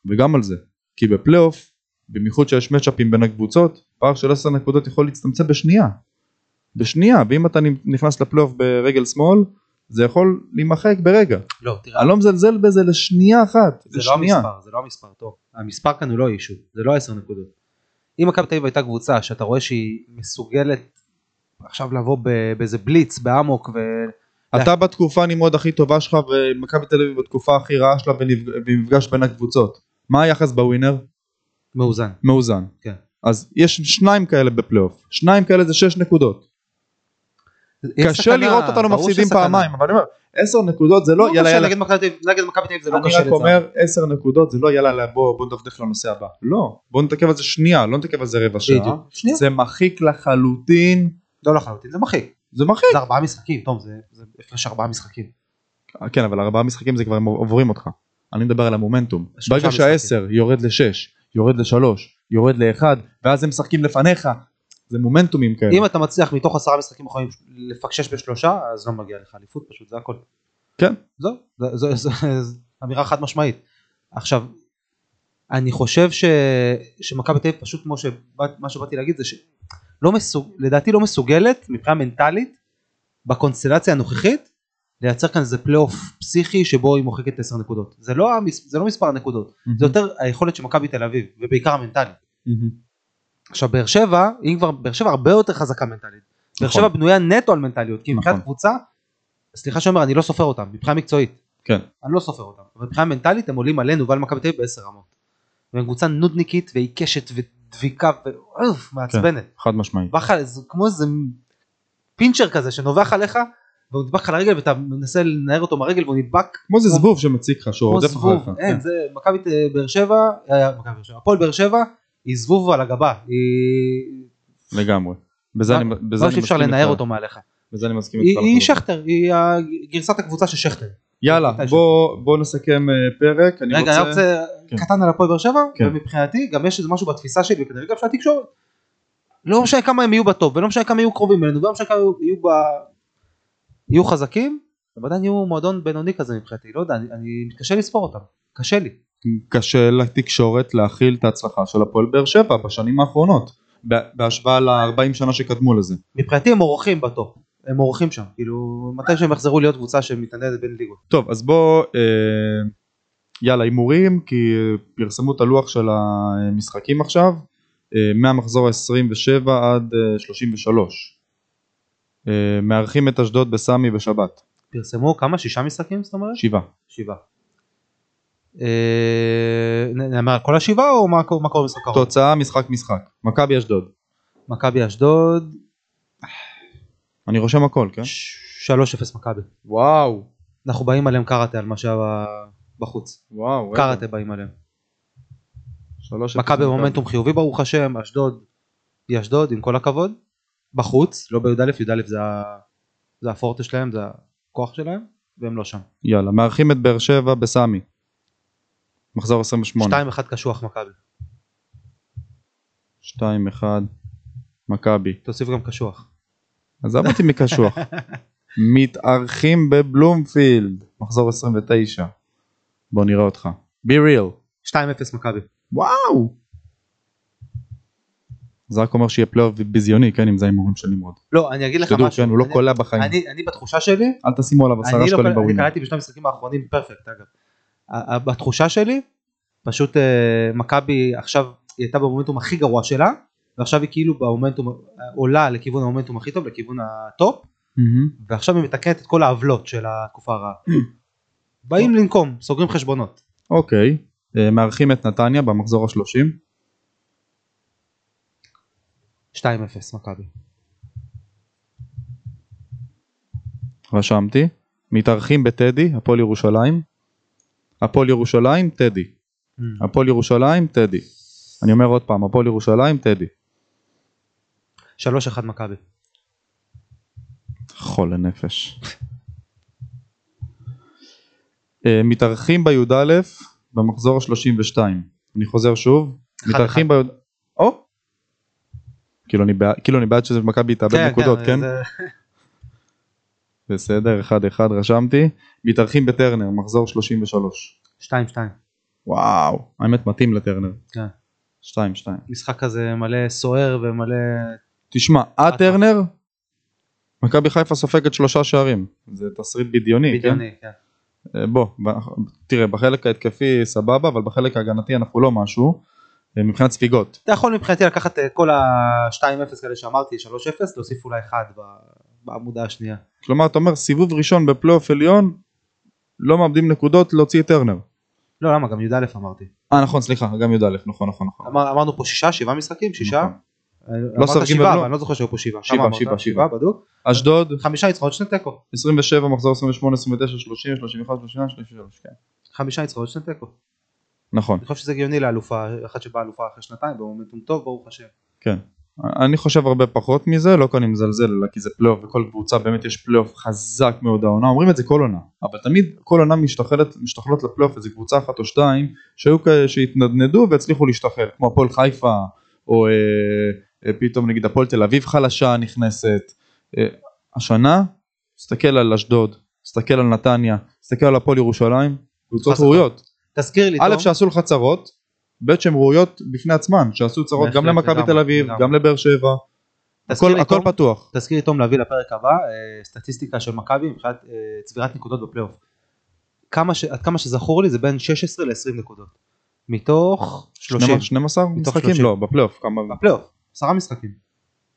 וגם על זה. כי בפלייאוף, במיוחד שיש מצ'אפים בין הקבוצות, פער של 10 נקודות יכול להצטמצם בשנייה. בשנייה, ואם אתה נכנס לפלייאוף ברגל שמאל, זה יכול להימחק ברגע. לא תראה אני לא מזלזל בזה לשנייה אחת. זה לא לשנייה. המספר זה לא המספר טוב המספר כאן הוא לא אישו זה לא 10 נקודות. אם מכבי תל אביב הייתה קבוצה שאתה רואה שהיא מסוגלת עכשיו לבוא באיזה בליץ באמוק ו... אתה בתקופה הנמרוד הכי טובה שלך ומכבי תל אביב בתקופה הכי רעה שלה במפגש בין הקבוצות. מה היחס בווינר? מאוזן מאוזן. כן. אז יש שניים כאלה בפלייאוף. שניים כאלה זה 6 נקודות. קשה לראות אותנו מפסידים. פעמיים אבל אני אומר 10 נקודות זה לא לא יאללה יאללה נגד מכבי תל אביב- זה לא אני קשה רק לצערי. אומר 10 נקודות זה לא יאללה יאללה, בוא בוא נדפדף לנושא הבא לא בוא נתעכב על זה שנייה לא נתעכב על זה רבע שעה. זה מחיק לחלוטין לא לחלוטין, זה מחיק. זה מחיק זה ארבעה משחקים, טוב, זה הפרש ארבעה משחקים. כן אבל ארבעה משחקים זה כבר עוברים אותך אני מדבר על המומנטום ברגע. שהעשר יורד לשש יורד לשלוש יורד לאחד ואז הם משחקים לפניך זה מומנטומים כאלה אם אתה מצליח מתוך עשרה משחקים יכולים לפקשש בשלושה, אז לא מגיע לך אליפות פשוט, זה הכל. כן זהו, זה- זה- זה- זה אמירה חד משמעית. עכשיו, אני חושב ש... שמכבי תל אביב פשוט כמו שבאת- מה שבאתי להגיד זה שלא מסוג... לדעתי לא מסוגלת מבחינה מנטלית בקונסטלציה הנוכחית לייצר כאן איזה פלייאוף פסיכי שבו היא מוחקת 10 נקודות. זה לא, המס... זה לא מספר הנקודות, זה יותר היכולת של מכבי תל אביב ובעיקר המנטלית. מהמם. עכשיו באר שבע, אם כבר, באר שבע הרבה יותר חזקה מנטלית. באר נכון. שבע בנויה נטו על מנטליות, כי מבחינת נכון. קבוצה, סליחה שאומר, אני לא סופר אותם, מבחינה מקצועית, כן אני לא סופר אותם, אבל מבחינה מנטלית הם עולים עלינו ועל מכבי תל אביב בעשר רמות. והם קבוצה נודניקית ועיקשת ודביקה ואוף, מעצבנת. חד משמעית בא לך, זה כמו איזה פינצ'ר כזה שנובח עליך, והוא נדבק לך לרגל ואתה מנסה לנער אותו מהרגל והוא נדבק כמו זה זבוב שמציק לך שהוא רודף זבוב, אחריך אין, כן. זה שבע, אה, מכבי באר שבע, הפועל באר שבע היא זבוב על הגבה, היא... לגמרי בזה אני בזה אני מסכים לנער. אותו מעליך. בזה אני מסכים איתך היא. שכטר, היא גרסת הקבוצה של שכטר. יאללה בוא בוא נסכם אה, פרק אני רגע, אני רוצה כן. קטן על הפועל באר שבע, כן. ומבחינתי גם יש איזה משהו בתפיסה שלי וכנראה גם של התקשורת. לא משנה כמה הם יהיו בטופ, ולא משנה כמה יהיו קרובים אלינו, ולא משנה כמה יהיו ב- יהיו חזקים, הם עדיין יהיו מועדון בינוני כזה מבחינתי, לא יודע, אני- אני מתקשה לספור אותם, קשה לי. קשה לתקשורת להכיל את ההצלחה של הפועל באר שבע בשנים האחרונות בהשוואה ל-40 שנה שקדמו לזה. מבחינתי הם אורחים בטופ, הם אורחים שם, כאילו מתי שהם יחזרו להיות קבוצה שמתנדנדת בין ליגות. טוב אז בוא אה, יאללה הימורים כי אה, פרסמו את הלוח של המשחקים עכשיו אה, מהמחזור ה-27 עד אה, 33. אה, מארחים את אשדוד בסמי בשבת פרסמו כמה? שישה משחקים זאת אומרת? שבעה. שבעה. אה, נאמר כל השבעה או מה מה קורה במשחק האחרון? תוצאה משחק משחק מכבי אשדוד מכבי אשדוד אני רושם הכל כן? 3-0 מכבי. וואו אנחנו באים עליהם קראטה על מה שהיה בחוץ. וואו. קראטה באים עליהם. מכבי במומנטום חיובי ברוך השם, אשדוד היא אשדוד עם כל הכבוד. בחוץ, לא בי"א, י"א זה זה הפורטה שלהם, זה הכוח שלהם, והם לא שם. יאללה מארחים את באר שבע בסמי מחזור 28 2-1 קשוח מכבי. 2-1 מכבי. תוסיף גם קשוח. עזב אותי מקשוח? <laughs> מתארחים בבלומפילד. מחזור 29 בוא נראה אותך. Be real. 2-0 מכבי. וואו! זה רק אומר שיהיה פלייאוף ביזיוני כן אם זה ההימורים של נמרוד. לא, אני אגיד לך משהו. כן הוא לא קולע בחיים. אני אני בתחושה שלי, אל תשימו עליו עשרה אני לא שקלים קל- אני בווינר. קראתי בשני המשחקים האחרונים פרפקט אגב. בתחושה שלי פשוט אה, מכבי עכשיו היא הייתה במומנטום הכי גרוע שלה ועכשיו היא כאילו במומנטום אה, עולה לכיוון המומנטום הכי טוב לכיוון הטופ מהמם. ועכשיו היא מתקנת את כל העוולות של התקופה הרעה. <clears throat> באים לנקום סוגרים חשבונות. אוקיי אה, מארחים את נתניה במחזור ה-30 2-0 מכבי. רשמתי מתארחים בטדי הפועל ירושלים הפועל ירושלים טדי הפועל ירושלים טדי אני אומר עוד פעם הפועל ירושלים טדי 3-1 מכבי. חולה נפש. אה, מתארחים בי"א במחזור ה-32. אני חוזר שוב. מתארחים בי"א... או! כאילו אני בעד- כאילו אני בעד שמכבי תאבד נקודות, כן? בסדר, אחד אחד רשמתי. מתארחים בטרנר, מחזור 33. 2-2. וואו, האמת מתאים לטרנר. כן. 2-2. משחק כזה מלא סוער ומלא... תשמע, הטרנר, מכבי חיפה סופגת שלושה שערים. זה תסריט בדיוני, כן? בדיוני, כן. אה, בוא, תראה, בחלק ההתקפי סבבה, אבל בחלק ההגנתי אנחנו לא משהו, אה, מבחינת ספיגות. אתה יכול מבחינתי לקחת את כל ה-2-0 כאלה שאמרתי, 3-0, להוסיף אולי 1 בעמודה השנייה. כלומר, אתה אומר, סיבוב ראשון בפלייאוף עליון, לא מאבדים נקודות להוציא את טרנר. לא, למה? גם י"א אמרתי. אה, נכון, סליחה, גם י"א, נכון, נכון, נכון. אמר, אמרנו פה שישה, שבעה משחקים, שישה. נכון. אמרת סופגים שבעה, ולא- אבל אני לא זוכר שהיו פה שבעה. שבעה? שבעה, שבעה. בדוק. אשדוד חמישה ניצחונות, שני תיקו. 27 מחזור 28 29 30 31 32 33 כן. חמישה ניצחונות, שני תיקו. נכון אני חושב שזה הגיוני לאלופה, אחת שבאה אלופה אחרי שנתיים, במומנטום טוב, ברוך השם. כן. אני חושב הרבה פחות מזה, לא כי אני מזלזל, אלא כי זה פלייאוף, וכל קבוצה באמת יש פלייאוף חזק מאוד העונה, אומרים את זה כל עונה, אבל תמיד כל עונה משתחלת, משתחלות לפלייאוף איזה קבוצה אחת או שתיים, שהיו כאלה שהתנדנדו והצליחו להשתחל, כמו הפועל חיפה, או אה, אה, פתאום נגיד הפועל תל אביב חלשה נכנסת. אה, השנה, תסתכל על אשדוד, תסתכל על נתניה, תסתכל על הפועל ירושלים, קבוצות. ראויות. תזכיר לי, א'. שעשו לך צרות, ב' שהן ראויות בפני עצמן, שעשו צרות גם למכבי תל אביב. גם לבאר שבע, הכל הכל פתוח. תזכיר לי תום להביא לפרק הבא אה, סטטיסטיקה של מכבי מבחינת אה, צבירת נקודות בפלייאוף. כמה ש- עד כמה שזכור לי זה בין 16 ל-20 נקודות. מתוך 30. 12 מתוך משחקים? 30. לא, בפלייאוף, כמה? בפלייאוף, עשרה משחקים.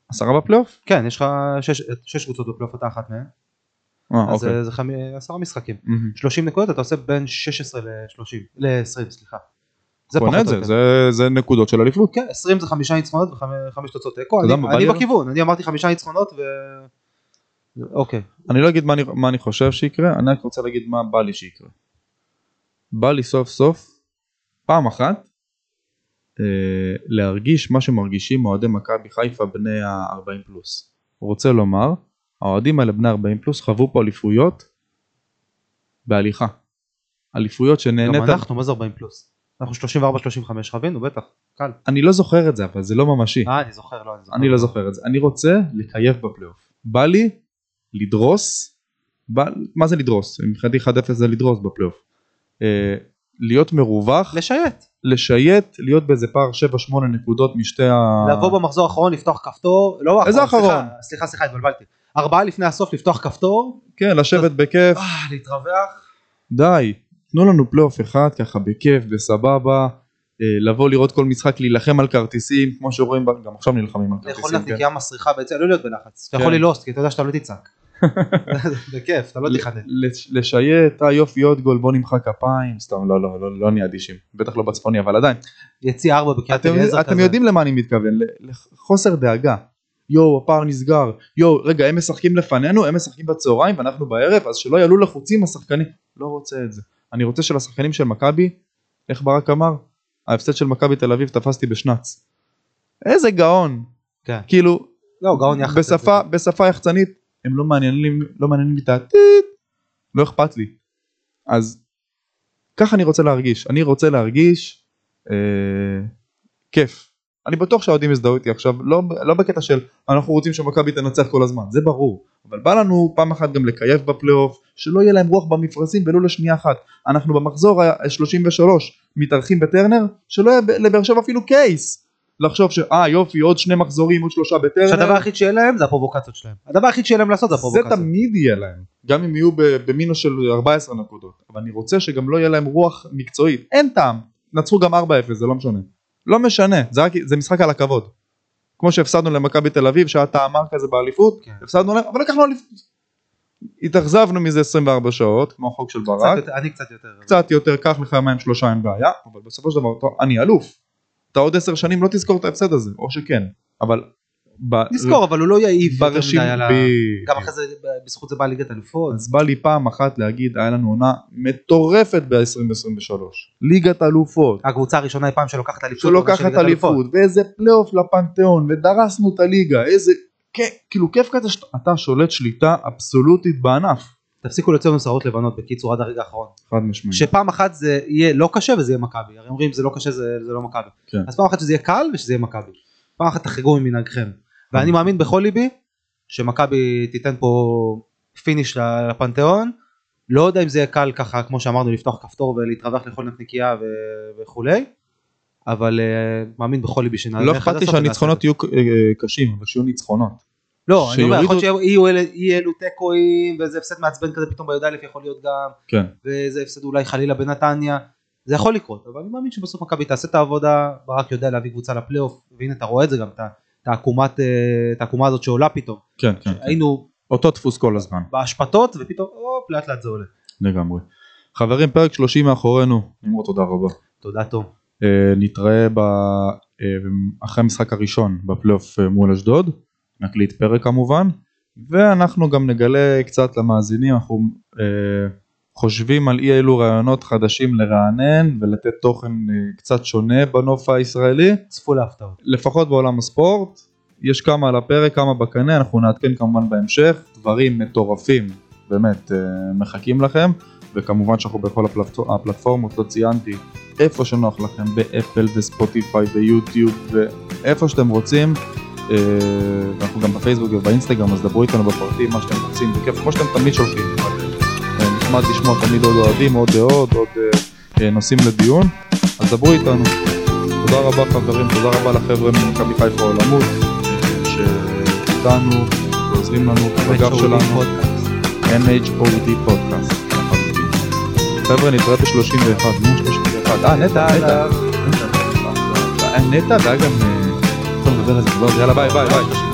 עשרה בפלייאוף? כן, יש לך שש- שש קבוצות בפלייאוף, אתה אחת מהן. אה, אז אוקיי. זה חמי- עשרה משחקים. מהמם. 30 נקודות אתה עושה בין 16 ל-30, ל-20 סליחה. זה קונה פחות את זה. זה- זה נקודות של אליפות. כן, 20 זה חמישה ניצחונות וחמש תוצאות תיקו, יודע אני- אני בכיוון, אני אמרתי חמישה ניצחונות ו... אוקיי, אני לא אגיד מה אני- מה אני חושב שיקרה, אני רק רוצה להגיד מה בא לי שיקרה. בא לי סוף סוף, פעם אחת, אה, להרגיש מה שמרגישים אוהדי מכבי חיפה בני ה-40 פלוס. רוצה לומר, האוהדים האלה בני 40 פלוס חוו פה אליפויות בהליכה. אליפויות גם שנהנית, אנחנו, מה זה 40 פלוס? אנחנו 34-35 חווינו, בטח, קל. אני לא זוכר את זה אבל זה לא ממשי. אה, אני זוכר, לא, אני זוכר. אני לא זוכר את זה. אני רוצה לקייף בפלייאוף. בא לי לדרוס, בא, מה זה לדרוס? מבחינתי 1-0 זה לדרוס בפלייאוף. אה, להיות מרווח, לשייט. לשייט, להיות באיזה פער 7-8 נקודות משתי ה... לבוא במחזור האחרון, לפתוח כפתור, לא איזה אחרון? סליחה, סליחה, סליחה, התבלבלתי. ארבעה לפני הסוף, לפתוח כפתור, כן, לשבת בכיף, אה, להתרווח. די. תנו לנו פלייאוף אחד ככה בכיף, בסבבה. אה, לבוא לראות כל משחק, להילחם על כרטיסים, כמו שרואים, גם עכשיו נלחמים על לאכול כרטיסים. כן. מסריחה ביציע, לא להיות בלחץ. אתה כן. יכול ללוסט, כי אתה יודע שאתה לא תצעק. <laughs> בכיף, אתה לא. ל- לשייט, אה יופי עוד גול, בוא נמחא כפיים, סתם, לא, לא, לא, לא נהיה אדישים, בטח לא בצפוני, אבל עדיין. יציע ארבע בקריית אתם, אליעזר אתם כזה. יודעים למה אני מתכוון, לחוסר דאגה. יואו, הפער נסגר, יואו, רגע, הם משחקים לפנינו, הם משחקים בצהריים ואנחנו בערב, אז שלא יעלו לחוצים השחקנים. לא רוצה את זה. אני רוצה שלשחקנים של מכבי, איך ברק אמר? ההפסד של מכבי תל אביב תפסתי בשנץ. איזה גאון. כן. כאילו, לא, גאון יחד. בשפה, בשפה יחצנית, הם לא מעניינים, לא מעניינים לי את הטיט, לא אכפת לי. אז ככה אני רוצה להרגיש, אני רוצה להרגיש אה, כיף. אני בטוח שהאוהדים יזדהו איתי עכשיו, לא, לא בקטע של אנחנו רוצים שמכבי תנצח כל הזמן, זה ברור, אבל בא לנו פעם אחת גם לקייף בפלייאוף, שלא יהיה להם רוח במפרשים ולו לשנייה אחת. אנחנו במחזור ה-33 מתארחים בטרנר, שלא יהיה לבאר שבע אפילו קייס. לחשוב שאה יופי עוד שני מחזורים עוד שלושה בטרנר. שהדבר היחיד שיהיה להם זה הפרובוקציות שלהם. הדבר היחיד שיהיה להם לעשות זה זה הפרובוקציות. תמיד יהיה להם, גם אם יהיו במינוס של 14 נקודות, אבל אני רוצה שגם לא יהיה להם רוח מקצועית, אין טעם, נצחו גם 4-0 זה לא משנה, לא משנה, זה, רק, זה משחק על הכבוד, כמו שהפסדנו למכבי תל אביב שהיה טעמר כזה באליפות, כן. הפסדנו להם, אבל לקחנו אליפות, התאכזבנו מזה 24 שעות, כמו החוק של קצת ברק, יותר- אני קצת יותר. קצת יותר, קח לך יומיים שלושה אין בעיה, אבל בסופו של דבר אני אלוף, אתה עוד 10 שנים לא תזכור את ההפסד הזה, או שכן, אבל... נזכור, אבל הוא לא יעיב יותר מדי על ה... גם אחרי זה, בזכות זה בא ליגת אלופות. אז בא לי פעם אחת להגיד, היה לנו עונה מטורפת ב-2023. ליגת אלופות, הקבוצה הראשונה היא פעם שלוקחת אליפות. שלוקחת. אליפות, ואיזה פלייאוף לפנתיאון, ודרסנו את הליגה, איזה... כאילו כיף כזה שאתה שולט שליטה אבסולוטית בענף. תפסיקו לנו שערות לבנות בקיצור עד הרגע האחרון. חד משמעית. שפעם אחת זה יהיה לא קשה וזה יהיה מכבי. הרי אומרים זה לא קשה זה זה לא מכבי. כן. אז פעם אחת שזה יהיה קל ושזה יהיה מכבי. פעם אחת תחרגו ממנהגכם. ואני מאמין בכל ליבי שמכבי תיתן פה פיניש לפנתיאון. לא יודע אם זה יהיה קל ככה כמו שאמרנו לפתוח כפתור ולהתרווח לכל נקניקייה ו- וכולי. אבל אה, מאמין בכל ליבי שנעלה לא אכפת לי שהניצחונות יהיו אה, קשים, אבל שיהיו ניצחונות. לא, אני אומר, יכול להיות שיהיו אלו תיקואים ואיזה הפסד מעצבן כזה פתאום בי"א יכול להיות גם. כן. ואיזה הפסד אולי חלילה בנתניה. זה יכול לקרות, אבל אני מאמין שבסוף מכבי תעשה את העבודה, ברק יודע להביא קבוצה לפלייאוף, והנה אתה רואה את זה גם, את ה- את העקומת, אה, את העקומה הזאת שעולה פתאום. כן, כן. כן. היינו אותו דפוס כל הזמן. בהשפתות ופתאום הופ לאט לאט זה עולה. לגמרי. חברים, פרק 30 מאחורינו. נמרוד, תודה רבה. תודה תום. אה, נתראה אחרי המשחק הראשון בפלייאוף אה, מול אשדוד, נקליט פרק כמובן, ואנחנו גם נגלה קצת למאזינים, אנחנו אה, חושבים על אי אילו רעיונות חדשים לרענן ולתת תוכן אה, קצת שונה בנוף הישראלי, צפו להפתעות. לפחות בעולם הספורט, יש כמה על הפרק, כמה בקנה, אנחנו נעדכן כמובן בהמשך, דברים מטורפים, באמת, אה, מחכים לכם, וכמובן שאנחנו בכל הפלט... הפלטפורמות, לא ציינתי, איפה שנוח לכם, באפל וספוטיפיי ויוטיוב, ואיפה שאתם רוצים, אה, ואנחנו גם בפייסבוק ובאינסטגרם, אז דברו איתנו בפרטים, מה שאתם רוצים, בכיף, כמו שאתם תמיד שולחים, נחמד לשמוע תמיד עוד אוהדים, עוד דעות, עוד אה, אה, נושאים לדיון, אז דברו איתנו. תודה רבה חברים, תודה רבה לחבר'ה ממכבי חיפה העולמות, אה, שאיתנו ועוזרים לנו בגב שלנו. NHOD פודקאסט. חבר'ה נתראה ב-31, נו 31, אה נטע, נטע. נטע והיה גם... טוב נדבר על זה כבר, יאללה ביי ביי ביי.